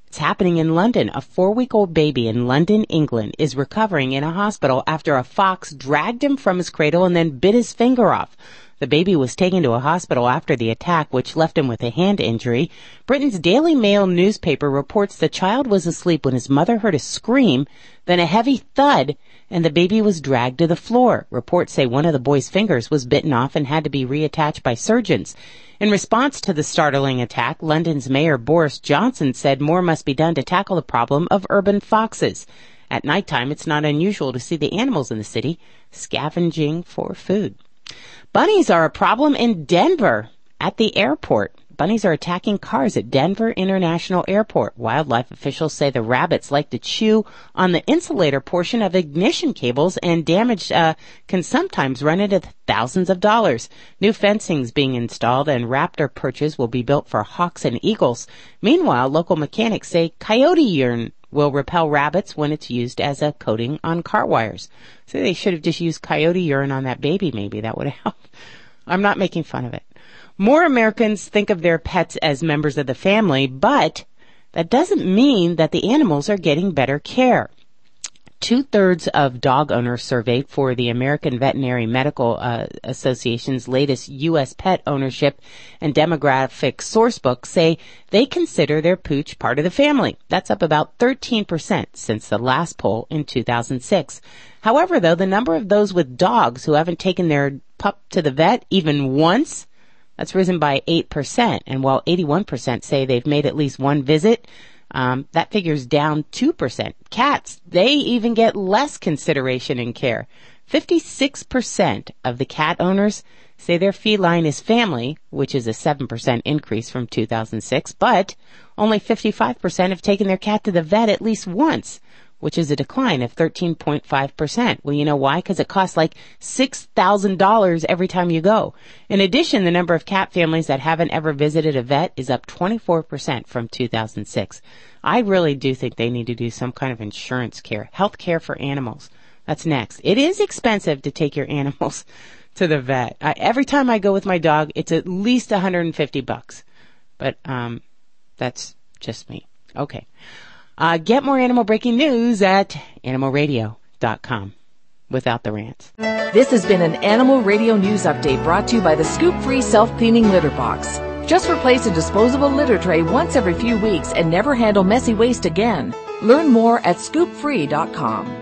It's happening in London. A four week old baby in London, England is recovering in a hospital after a fox dragged him from his cradle and then bit his finger off. The baby was taken to a hospital after the attack, which left him with a hand injury. Britain's Daily Mail newspaper reports the child was asleep when his mother heard a scream, then a heavy thud, and the baby was dragged to the floor. Reports say one of the boy's fingers was bitten off and had to be reattached by surgeons. In response to the startling attack, London's Mayor Boris Johnson said more must be done to tackle the problem of urban foxes. At nighttime, it's not unusual to see the animals in the city scavenging for food. Bunnies are a problem in Denver at the airport. Bunnies are attacking cars at Denver International Airport. Wildlife officials say the rabbits like to chew on the insulator portion of ignition cables and damage uh, can sometimes run into thousands of dollars. New fencing is being installed and raptor perches will be built for hawks and eagles. Meanwhile, local mechanics say coyote urine will repel rabbits when it's used as a coating on car wires. So they should have just used coyote urine on that baby maybe. That would have helped. I'm not making fun of it. More Americans think of their pets as members of the family, but that doesn't mean that the animals are getting better care. Two thirds of dog owners surveyed for the American Veterinary Medical uh, Association's latest U.S. pet ownership and demographic sourcebook say they consider their pooch part of the family. That's up about 13% since the last poll in 2006. However, though, the number of those with dogs who haven't taken their pup to the vet even once that's risen by 8%. And while 81% say they've made at least one visit, um, that figure's down 2%. Cats, they even get less consideration and care. 56% of the cat owners say their feline is family, which is a 7% increase from 2006, but only 55% have taken their cat to the vet at least once which is a decline of 13.5%. Well, you know why? Because it costs like $6,000 every time you go. In addition, the number of cat families that haven't ever visited a vet is up 24% from 2006. I really do think they need to do some kind of insurance care, health care for animals. That's next. It is expensive to take your animals to the vet. I, every time I go with my dog, it's at least 150 bucks. But, um, that's just me. Okay. Uh, get more animal breaking news at animalradio.com without the rants. This has been an Animal Radio News Update brought to you by the Scoop Free Self Cleaning Litter Box. Just replace a disposable litter tray once every few weeks and never handle messy waste again. Learn more at scoopfree.com.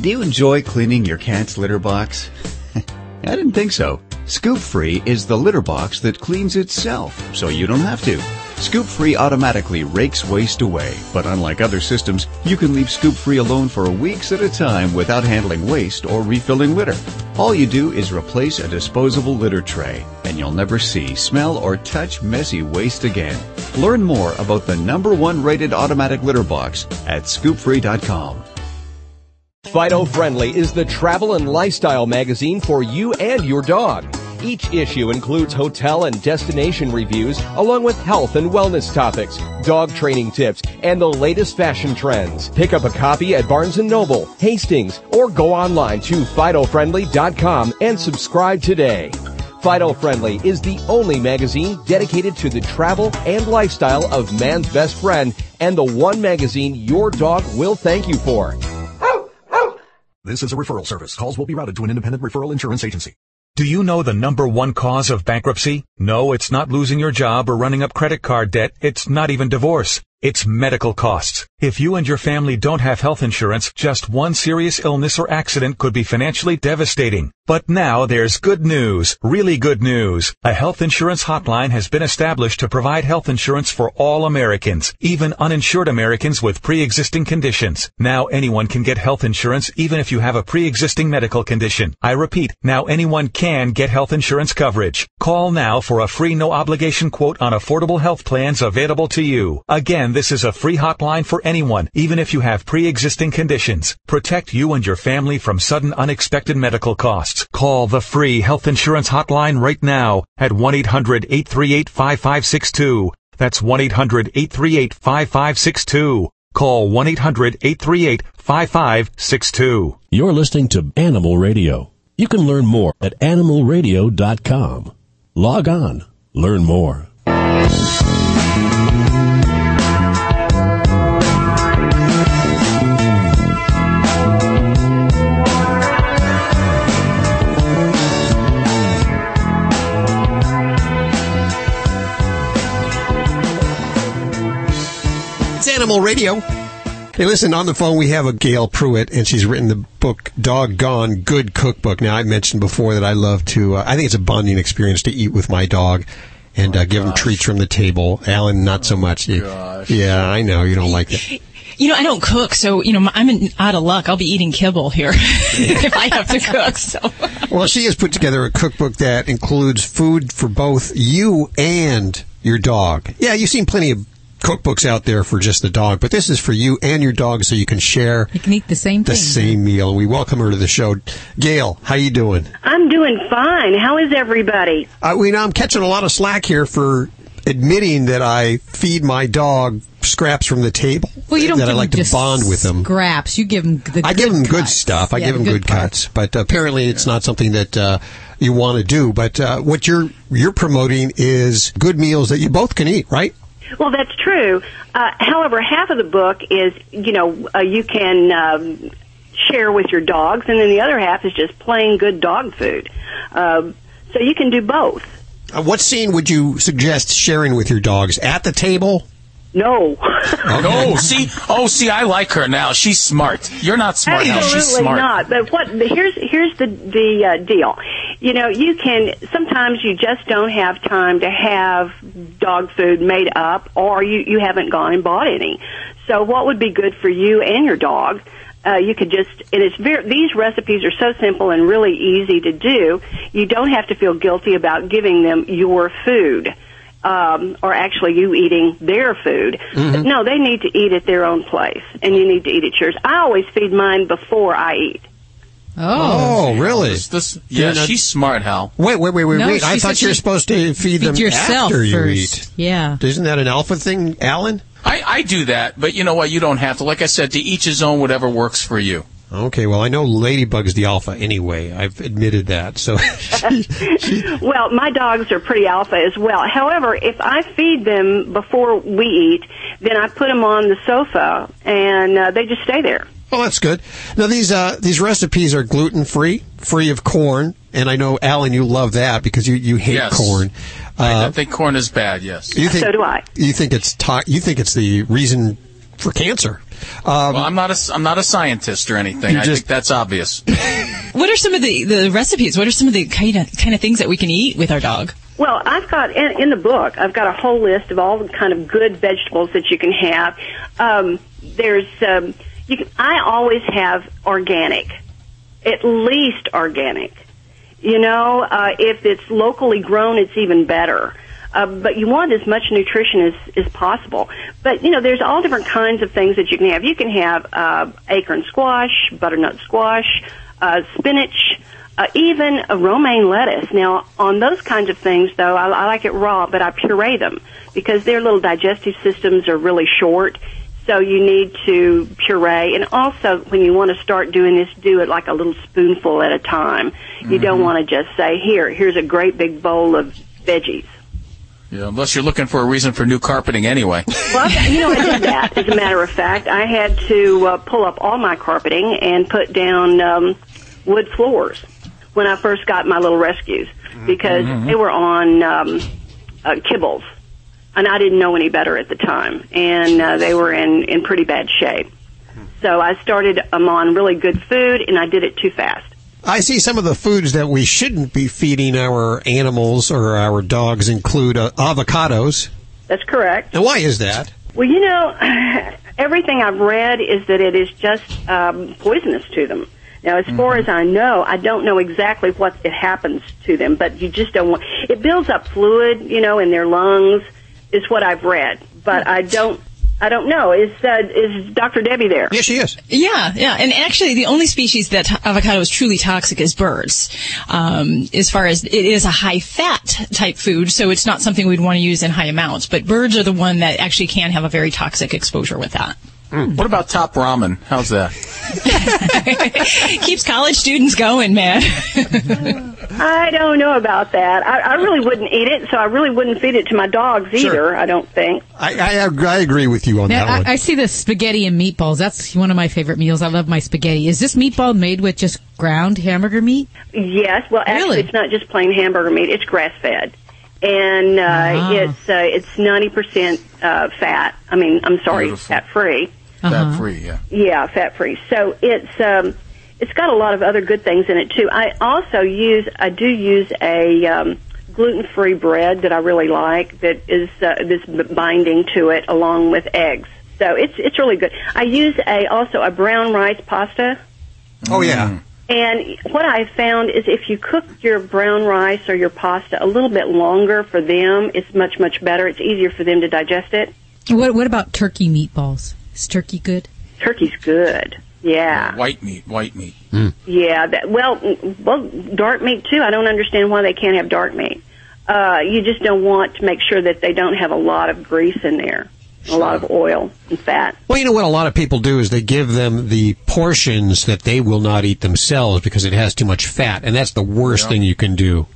Do you enjoy cleaning your cat's litter box? I didn't think so. Scoop Free is the litter box that cleans itself, so you don't have to. Scoop Free automatically rakes waste away, but unlike other systems, you can leave Scoop Free alone for weeks at a time without handling waste or refilling litter. All you do is replace a disposable litter tray, and you'll never see, smell, or touch messy waste again. Learn more about the number one rated automatic litter box at scoopfree.com. Fido Friendly is the travel and lifestyle magazine for you and your dog. Each issue includes hotel and destination reviews, along with health and wellness topics, dog training tips, and the latest fashion trends. Pick up a copy at Barnes & Noble, Hastings, or go online to FidoFriendly.com and subscribe today. Fido Friendly is the only magazine dedicated to the travel and lifestyle of man's best friend and the one magazine your dog will thank you for. This is a referral service. Calls will be routed to an independent referral insurance agency. Do you know the number one cause of bankruptcy? No, it's not losing your job or running up credit card debt. It's not even divorce. It's medical costs. If you and your family don't have health insurance, just one serious illness or accident could be financially devastating. But now there's good news, really good news. A health insurance hotline has been established to provide health insurance for all Americans, even uninsured Americans with pre-existing conditions. Now anyone can get health insurance even if you have a pre-existing medical condition. I repeat, now anyone can get health insurance coverage. Call now for a free no obligation quote on affordable health plans available to you. Again, this is a free hotline for anyone, even if you have pre-existing conditions. Protect you and your family from sudden unexpected medical costs. Call the free health insurance hotline right now at 1-800-838-5562. That's 1-800-838-5562. Call 1-800-838-5562. You're listening to Animal Radio. You can learn more at animalradio.com. Log on. Learn more. Animal Radio. Hey, listen, on the phone we have a Gayle Pruitt, and she's written the book Dog Gone Good Cookbook. Now, I mentioned before that I love to, uh, I think it's a bonding experience to eat with my dog and uh, give him treats from the table. Alan, not so much. You- yeah, I know, you don't like it. You know, I don't cook, so you know, I'm in, out of luck. I'll be eating kibble here if I have to cook. So Well, she has put together a cookbook that includes food for both you and your dog. Yeah, you've seen plenty of cookbooks out there for just the dog, but this is for you and your dog so you can share You can eat the same the thing. same meal. We welcome her to the show. Gayle, how you doing? I'm doing fine. How is everybody? Uh, we know I'm catching a lot of slack here for admitting that I feed my dog scraps from the table. Well, you don't that give I like them to just bond with them. Scraps. You give them the. I give good them good stuff. I Yeah, give them the good, cuts, but apparently it's not something that uh, you want to do. But uh, what you're you're promoting is good meals that you both can eat, right? Well, that's true. Uh, however, half of the book is, you know, uh, you can um, share with your dogs, and then the other half is just plain good dog food. Um, so you can do both. Uh, what scene would you suggest sharing with your dogs at the table? No. No, see, oh, see, I like her now. She's smart. You're not smart now. Absolutely She's smart. not. But what here's here's the the uh, deal. You know, you can sometimes you just don't have time to have dog food made up, or you you haven't gone and bought any. So, what would be good for you and your dog? Uh, you could just and it's very these recipes are so simple and really easy to do. You don't have to feel guilty about giving them your food. Um, or actually you eating their food. Mm-hmm. No, they need to eat at their own place, and you need to eat at yours. I always feed mine before I eat. Oh, really? This, this, yeah, You're she's smart, Hal. Wait, wait, wait, wait, No, wait! I thought you were supposed to feed, feed them yourself after you first. eat. Yeah. Isn't that an alpha thing, Alan? I, I do that, but you know what? You don't have to. Like I said, to each his own, whatever works for you. Okay, well, I know Ladybug's the alpha anyway. I've admitted that. So, Well, my dogs are pretty alpha as well. However, if I feed them before we eat, then I put them on the sofa and uh, they just stay there. well, that's good. Now, these uh, these recipes are gluten free, free of corn, and I know Alan, you love that because you, you hate Yes. corn. I Uh, think corn is bad. Yes. you think, So do I. You think it's to- you think it's the reason for cancer? Um, well, I'm not a I'm not a scientist or anything. You I just- think that's obvious. what are some of the the recipes? What are some of the kind of kind of things that we can eat with our dog? Well, I've got in, in the book. I've got a whole list of all the kind of good vegetables that you can have. Um, there's, um, you can, I always have organic, at least organic. You know, uh, if it's locally grown, it's even better. Uh, but you want as much nutrition as, as possible. But, you know, there's all different kinds of things that you can have. You can have uh, acorn squash, butternut squash, uh, spinach, uh, even a romaine lettuce. Now, on those kinds of things, though, I, I like it raw, but I puree them because their little digestive systems are really short. So you need to puree, and also when you want to start doing this, do it like a little spoonful at a time. You don't want to just say, "Here, here's a great big bowl of veggies." Yeah, unless you're looking for a reason for new carpeting anyway. Well, you know, I did that. As a matter of fact, I had to uh, pull up all my carpeting and put down um, wood floors when I first got my little rescues because Mhm. they were on um, uh, kibbles. and I didn't know any better at the time, and uh, they were in in pretty bad shape. So I started them on really good food, and I did it too fast. I see some of the foods that we shouldn't be feeding our animals or our dogs include uh, avocados. That's correct. And why is that? Well, you know, everything I've read is that it is just um, poisonous to them. Now, as far as I know, I don't know exactly what it happens to them, but you just don't want. It builds up fluid, you know, in their lungs. Is what I've read, but I don't. I don't know. Is uh, is Dr. Debbie there? Yes, she is. Yeah, yeah, and actually, the only species that avocado is truly toxic is birds. Um, as far as it is a high fat type food, so it's not something we'd want to use in high amounts. But birds are the one that actually can have a very toxic exposure with that. What about top ramen? How's that? Keeps college students going, man. I don't know about that. I, I really wouldn't eat it, so I really wouldn't feed it to my dogs either. I don't think. I, I, I agree with you on Now, that one. I, I see the spaghetti and meatballs. That's one of my favorite meals. I love my spaghetti. Is this meatball made with just ground hamburger meat? Yes, well, actually, Really? it's not just plain hamburger meat; it's grass fed, and uh, Ah. it's uh, it's ninety percent uh, fat. I mean, I'm sorry, fat free. Fat free, yeah. Yeah, fat free. So it's um, it's got a lot of other good things in it too. I also use I do use a um, gluten free bread that I really like that is uh, this b- binding to it along with eggs. So it's it's really good. I use a also a brown rice pasta. Oh yeah. And what I found is if you cook your brown rice or your pasta a little bit longer for them, it's much, much better. It's easier for them to digest it. What What about turkey meatballs? Is turkey good? Turkey's good. Yeah. White meat, white meat. Yeah. That, well, mm, well, dark meat too. I don't understand why they can't have dark meat. Uh, you just don't want to make sure that they don't have a lot of grease in there, a lot of oil and fat. Well, you know what a lot of people do is they give them the portions that they will not eat themselves because it has too much fat, and that's the worst thing you can do.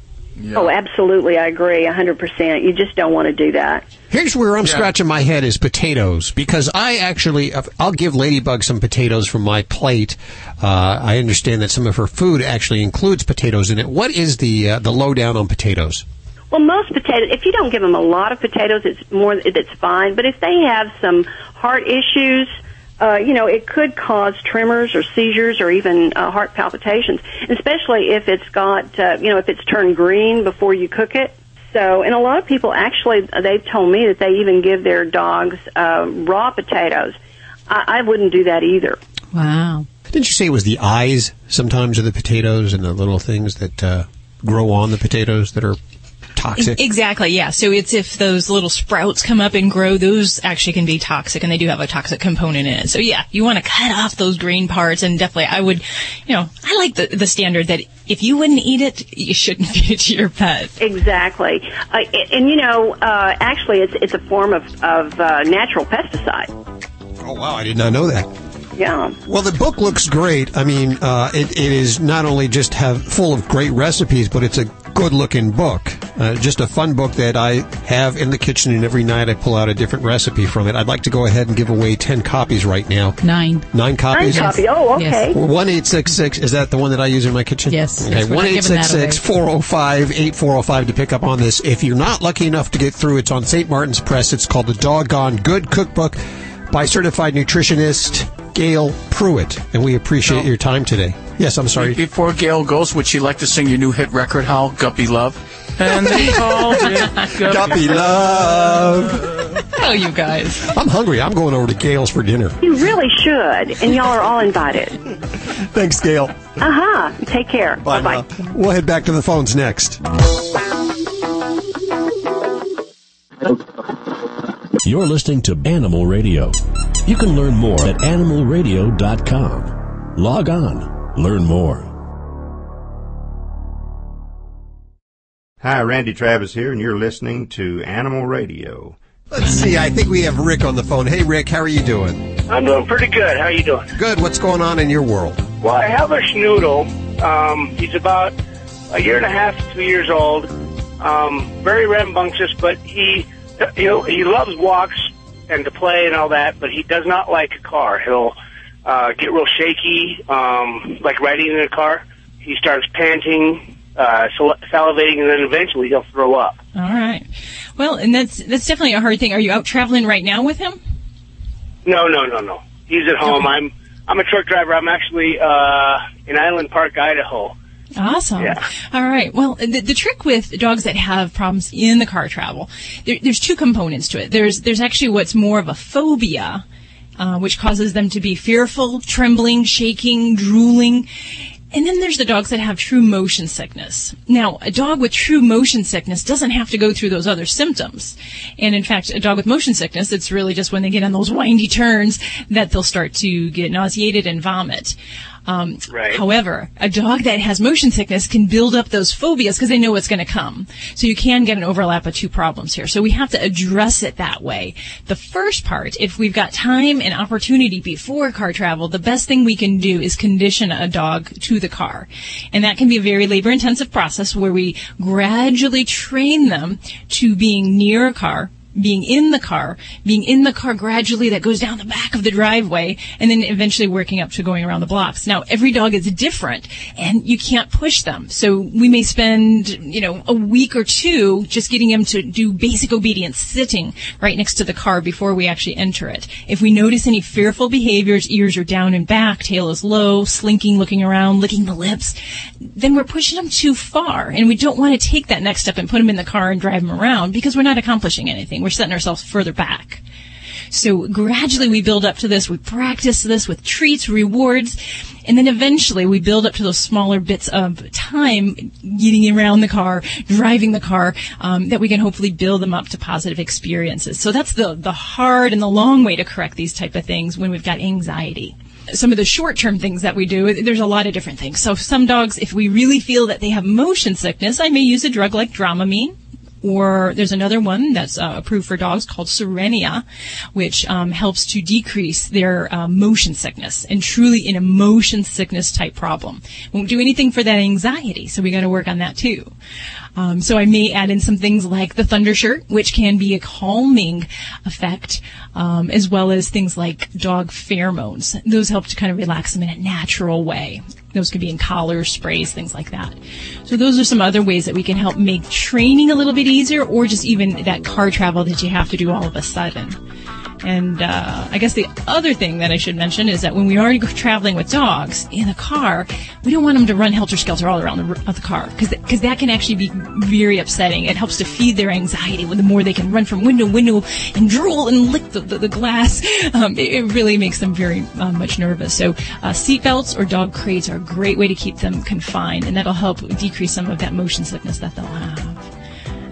Oh, absolutely. I agree. a 100%. You just don't want to do that. Here's where I'm Yeah. scratching my head is potatoes because I actually I'll give Ladybug some potatoes from my plate. Uh, I understand that some of her food actually includes potatoes in it. What is the uh, the lowdown on potatoes? Well, most potatoes, if you don't give them a lot of potatoes, it's more, it's fine. But if they have some heart issues, uh, you know, it could cause tremors or seizures or even uh, heart palpitations, especially if it's got, uh, you know, if it's turned green before you cook it. So, and a lot of people actually, they've told me that they even give their dogs uh, raw potatoes. I, I wouldn't do that either. Wow. Didn't you say it was the eyes sometimes of the potatoes and the little things that uh, grow on the potatoes that are toxic? Exactly, yeah. So it's if those little sprouts come up and grow, those actually can be toxic, and they do have a toxic component in it. So yeah, you want to cut off those green parts, and definitely, I would, you know, I like the the standard that if you wouldn't eat it, you shouldn't feed it to your pet. Exactly, uh, and, and you know, uh, actually, it's it's a form of of uh, natural pesticide. Oh wow, I did not know that. Yeah. Well, the book looks great. I mean, uh, it, it is not only just have full of great recipes, but it's a good-looking book. Uh, just a fun book that I have in the kitchen, and every night I pull out a different recipe from it. I'd like to go ahead and give away ten copies right now. Nine. Nine copies. Nine copy. Oh, okay. One eight six six. Is that the one that I use in my kitchen? Yes. Okay. Yes, we're One not eight giving six that away. six four zero five eight four zero five to pick up on this. If you're not lucky enough to get through, it's on St. Martin's Press. It's called the Dog Gone Good Cookbook by certified nutritionist Gayle Pruitt, and we appreciate your time today. Yes, I'm sorry. Before Gayle goes, would she like to sing your new hit record, Hal? Guppy Love? And they called it Guppy Love. Oh, you guys. I'm hungry. I'm going over to Gayle's for dinner. You really should, and y'all are all invited. Thanks, Gayle. Uh huh. Take care. Bye bye. We'll head back to the phones next. You're listening to Animal Radio. You can learn more at animalradio.com. Log on, learn more. Hi, Randy Travis here, and you're listening to Animal Radio. Let's see. I think we have Rick on the phone. Hey, Rick, how are you doing? I'm doing pretty good. How are you doing? Good. What's going on in your world? Well, I have a schnoodle. Um, he's about a year and a half, two years old. Um, very rambunctious, but he he he loves walks and to play and all that. But he does not like a car. He'll uh, get real shaky, um, like riding in a car. He starts panting, uh, sal- salivating, and then eventually he'll throw up. All right. Well, and that's that's definitely a hard thing. Are you out traveling right now with him? No, no, no, no. He's at home. I'm I'm a truck driver. I'm actually uh, in Island Park, Idaho. Awesome. Yeah. All right. Well, the, the trick with dogs that have problems in the car travel, there, there's two components to it. There's there's actually what's more of a phobia, uh, which causes them to be fearful, trembling, shaking, drooling. And then there's the dogs that have true motion sickness. Now, a dog with true motion sickness doesn't have to go through those other symptoms. And in fact, a dog with motion sickness, it's really just when they get on those windy turns that they'll start to get nauseated and vomit. Um, Right. However, a dog that has motion sickness can build up those phobias because they know what's going to come. So you can get an overlap of two problems here. So we have to address it that way. The first part, if we've got time and opportunity before car travel, the best thing we can do is condition a dog to the car. And that can be a very labor intensive process where we gradually train them to being near a car, being in the car, being in the car gradually that goes down the back of the driveway, and then eventually working up to going around the blocks. Now, every dog is different, and you can't push them. So we may spend, you know, a week or two just getting them to do basic obedience, sitting right next to the car before we actually enter it. If we notice any fearful behaviors, ears are down and back, tail is low, slinking, looking around, licking the lips, then we're pushing them too far, and we don't want to take that next step and put them in the car and drive them around because we're not accomplishing anything. We're setting ourselves further back. So gradually we build up to this, we practice this with treats, rewards, and then eventually we build up to those smaller bits of time getting around the car, driving the car, um, that we can hopefully build them up to positive experiences. So that's the, the hard and the long way to correct these type of things when we've got anxiety some of the short-term things that we do, there's a lot of different things. So some dogs, if we really feel that they have motion sickness, I may use a drug like Dramamine. Or there's another one that's uh, approved for dogs called Cerenia, which um, helps to decrease their uh, motion sickness and truly in a motion sickness type problem. Won't do anything for that anxiety, so we got to work on that too. Um, so I may add in some things like the thunder shirt, which can be a calming effect, um, as well as things like dog pheromones. Those help to kind of relax them in a natural way. Those could be in collars, sprays, things like that. So those are some other ways that we can help make training a little bit easier, or just even that car travel that you have to do all of a sudden. And uh, I guess the other thing that I should mention is that when we are traveling with dogs in a car, we don't want them to run helter skelter all around the, the car because that can actually be very upsetting. It helps to feed their anxiety. When the more they can run from window to window and drool and lick the, the, the glass, um, it, it really makes them very uh, much nervous. So uh, seatbelts or dog crates are a great way to keep them confined, and that'll help decrease some of that motion sickness that they'll have.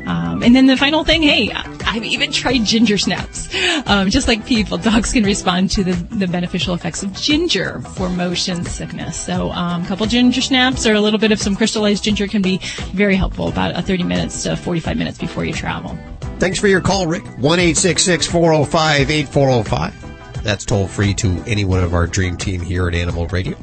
Um, and then the final thing, hey, I've even tried ginger snaps. Um, just like people, dogs can respond to the, the beneficial effects of ginger for motion sickness. So um, a couple ginger snaps or a little bit of some crystallized ginger can be very helpful about uh, 30 minutes to 45 minutes before you travel. Thanks for your call, Rick. 1 405 8405. That's toll free to any one of our dream team here at Animal Radio.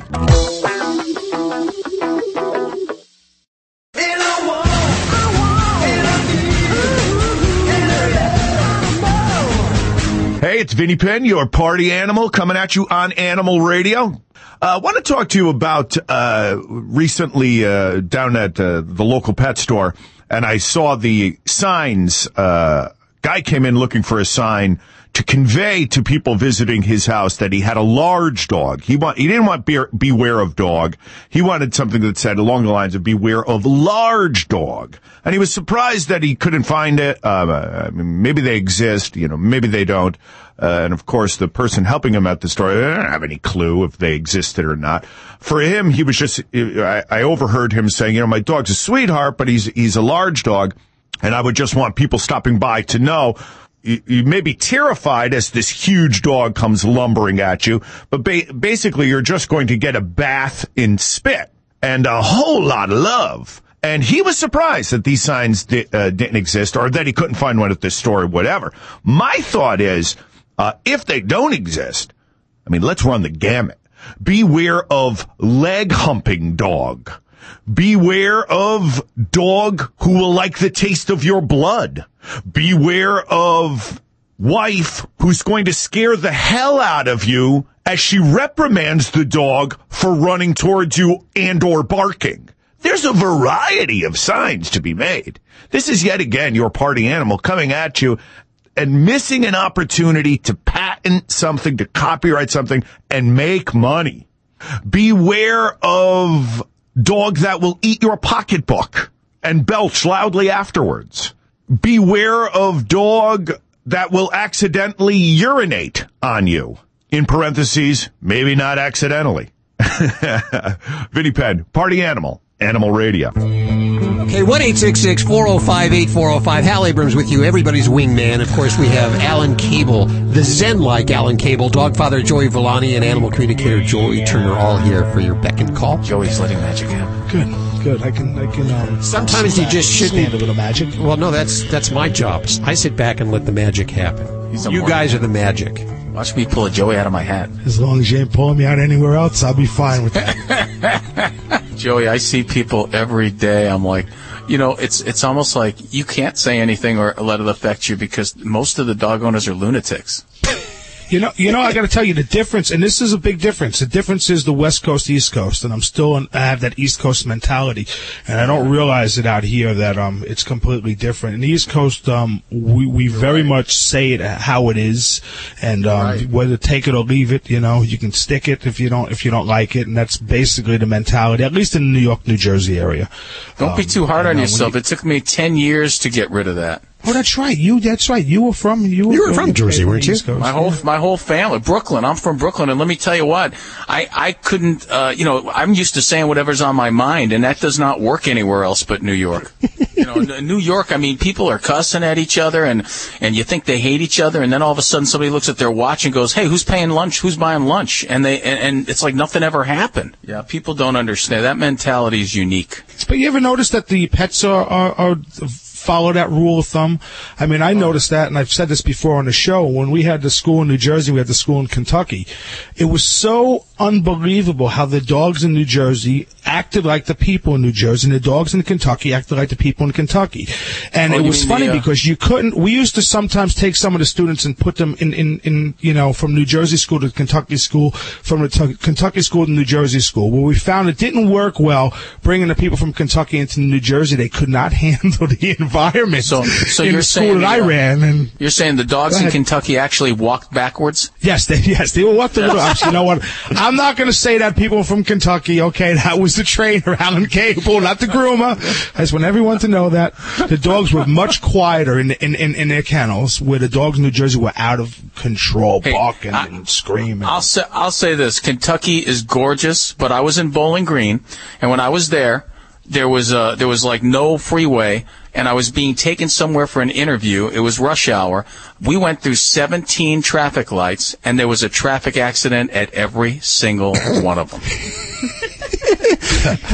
It's Vinny Penn, your party animal, coming at you on Animal Radio. I uh, want to talk to you about uh, recently uh, down at uh, the local pet store, and I saw the signs. Uh, guy came in looking for a sign to convey to people visiting his house that he had a large dog. He want he didn't want be- beware of dog. He wanted something that said along the lines of beware of large dog. And he was surprised that he couldn't find it. Uh, maybe they exist, you know, maybe they don't. Uh, and of course, the person helping him at the store, they don't have any clue if they existed or not. For him, he was just, I, I overheard him saying, you know, my dog's a sweetheart, but he's, he's a large dog. And I would just want people stopping by to know you, may be terrified as this huge dog comes lumbering at you, but ba- basically you're just going to get a bath in spit and a whole lot of love. And he was surprised that these signs di- uh, didn't exist or that he couldn't find one at this store or whatever. My thought is, uh, if they don't exist, I mean, let's run the gamut. Beware of leg humping dog. Beware of dog who will like the taste of your blood. Beware of wife who's going to scare the hell out of you as she reprimands the dog for running towards you and or barking. There's a variety of signs to be made. This is yet again your party animal coming at you and missing an opportunity to patent something, to copyright something, and make money. Beware of dog that will eat your pocketbook and belch loudly afterwards. Beware of dog that will accidentally urinate on you. In parentheses, maybe not accidentally. Vinny Penn, party animal, animal radio. Okay, 1 405 8405. Hal Abrams with you, everybody's wingman. Of course, we have Alan Cable, the Zen like Alan Cable, dog father Joey Villani, and animal communicator Joey Turner, all here for your beck and call. Joey's letting magic happen. Good, good. I can, I can. Um, Sometimes you just shouldn't. stand a little magic. Well, no, that's that's my job. I sit back and let the magic happen. He's a You morning guys are the magic. Watch me pull a Joey out of my hat. As long as you ain't pulling me out anywhere else, I'll be fine with that. Joey, I see people every day. I'm like, you know, it's it's almost like you can't say anything or let it affect you because most of the dog owners are lunatics. You know, you know, I got to tell you the difference, and this is a big difference. The difference is the West Coast, East Coast, and I'm still, I have that East Coast mentality, and I don't realize it out here that um it's completely different. In the East Coast, um we we very much say it how it is, and um whether take it or leave it, you know, you can stick it if you don't if you don't like it, and that's basically the mentality, at least in the New York, New Jersey area. Don't be Um, too hard on when yourself. you- it took me ten years to get rid of that. Oh, that's right. You, that's right. You were from you. You were from Jersey, weren't you? Coast, My whole my whole family, Brooklyn. I'm from Brooklyn, and let me tell you what, I I couldn't. Uh, you know, I'm used to saying whatever's on my mind, and that does not work anywhere else but New York. you know, in New York. I mean, people are cussing at each other, and and you think they hate each other, and then all of a sudden somebody looks at their watch and goes, "Hey, who's paying lunch? Who's buying lunch?" And they and, and it's like nothing ever happened. Yeah, people don't understand. That mentality is unique. But you ever notice that the pets are, are, are follow that rule of thumb? I mean, I oh. noticed that, and I've said this before on the show. When we had the school in New Jersey, we had the school in Kentucky. It was so unbelievable how the dogs in New Jersey acted like the people in New Jersey, and the dogs in Kentucky acted like the people in Kentucky. And Oh, it was funny the, uh, because you couldn't. We used to sometimes take some of the students and put them in, in, in you know, from New Jersey school to Kentucky school, from the T- Kentucky school to New Jersey school. Well, we found it didn't work well bringing the people from Kentucky into New Jersey. They could not handle the environment So, so in you're the school saying that I ran. And you're saying the dogs in. Kentucky actually walked backwards? yes, they, yes, they were walked a little. You know what? I'm not going to say that people from Kentucky. Okay, that was the trainer, Alan Cable, not the groomer. I just want everyone to know that the dogs were much quieter in in, in, in their kennels, where the dogs in New Jersey were out of control, barking and screaming. I'll say I'll say this: Kentucky is gorgeous, but I was in Bowling Green, and when I was there, there was uh, there was like no freeway, and I was being taken somewhere for an interview. It was rush hour. We went through 17 traffic lights, and there was a traffic accident at every single one of them.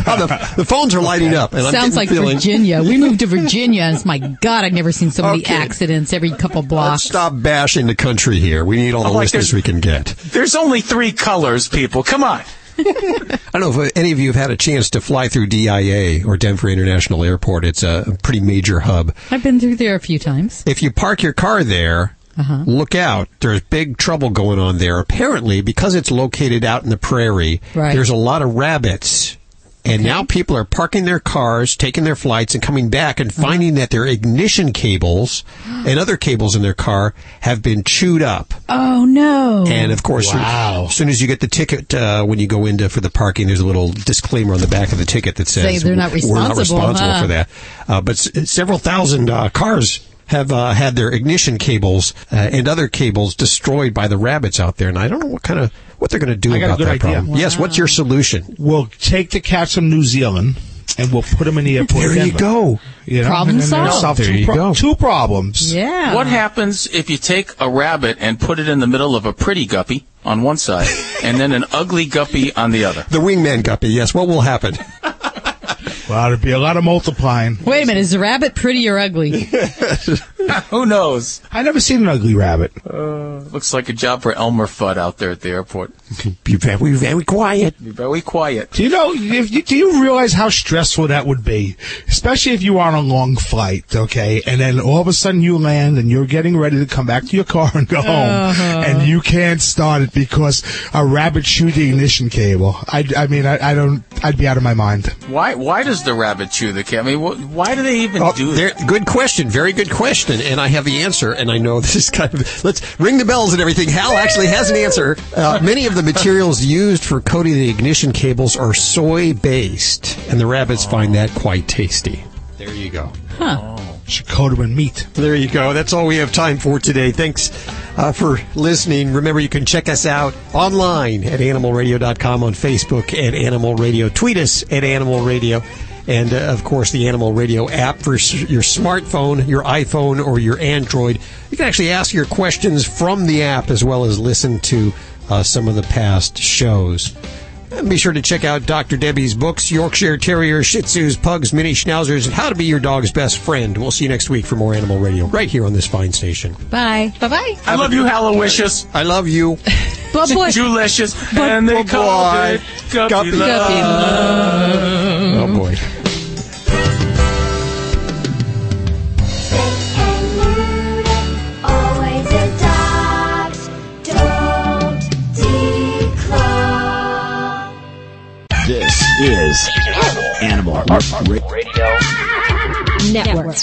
Oh, the, the phones are lighting up. And I'm Sounds like feeling- Virginia. We moved to Virginia, and it's my God, I've never seen so many Okay. accidents every couple Let's blocks. stop bashing the country here. We need all the oh, I'm like, listeners there's- we can get. There's only three colors, people. Come on. I don't know if any of you have had a chance to fly through DIA or Denver International Airport. It's a pretty major hub. I've been through there a few times. If you park your car there, Uh-huh. look out. There's big trouble going on there. Apparently, because it's located out in the prairie, Right. there's a lot of rabbits. And now people are parking their cars, taking their flights, and coming back and finding that their ignition cables and other cables in their car have been chewed up. Oh no! And of course, wow. as soon as you get the ticket, uh, when you go into for the parking, there's a little disclaimer on the back of the ticket that says Say they're not we're not responsible, responsible huh? for that. Uh, but s- several thousand uh, cars have uh, had their ignition cables uh, and other cables destroyed by the rabbits out there, and I don't know what kind of what they're going to do I got a about good that idea. problem. Yes, what's your solution? We'll take the cats from New Zealand and we'll put them in the airport. There you go. You know, Problem and solved. There two you pro- go. Two problems. Yeah. What happens if you take a rabbit and put it in the middle of a pretty guppy on one side and then an ugly guppy on the other? The wingman guppy. Yes, what will happen? Well, there'd be a lot of multiplying. Wait a minute, is the rabbit pretty or ugly? Who knows? I never seen an ugly rabbit. Looks like a job for Elmer Fudd out there at the airport. Be very, very quiet. Be very quiet. Do you know? If you, do you realize how stressful that would be, especially if you are on a long flight, okay, and then all of a sudden you land and you're getting ready to come back to your car and go home, Uh-huh. and you can't start it because a rabbit chewed the ignition cable. I, I mean, I, I don't. I'd be out of my mind. Why? Why does the rabbit chew the cat? I mean, why do they even Oh, do there- that? Good question. Very good question. And I have the answer. And I know this is kind of, let's ring the bells and everything. Hal actually has an answer. Uh, many of the materials used for coating the ignition cables are soy based. And the rabbits find that quite tasty. There you go. Huh. Should them meat. There you go. That's all we have time for today. Thanks uh, for listening. Remember, you can check us out online at animalradio.com on Facebook at Animal Radio. Tweet us at Animal Radio. And, uh, of course, the Animal Radio app for your smartphone, your iPhone, or your Android. You can actually ask your questions from the app as well as listen to uh, some of the past shows. And be sure to check out Dr. Debbie's books, Yorkshire Terriers, Shih Tzus, Pugs, Mini Schnauzers, and How to Be Your Dog's Best Friend. We'll see you next week for more Animal Radio right here on this fine station. Bye. Bye bye. I love you, Hallowishes. I love you. But boy. Julicious. And they called it Guppy, Guppy Love. Oh, boy. Is Animal Radio Network.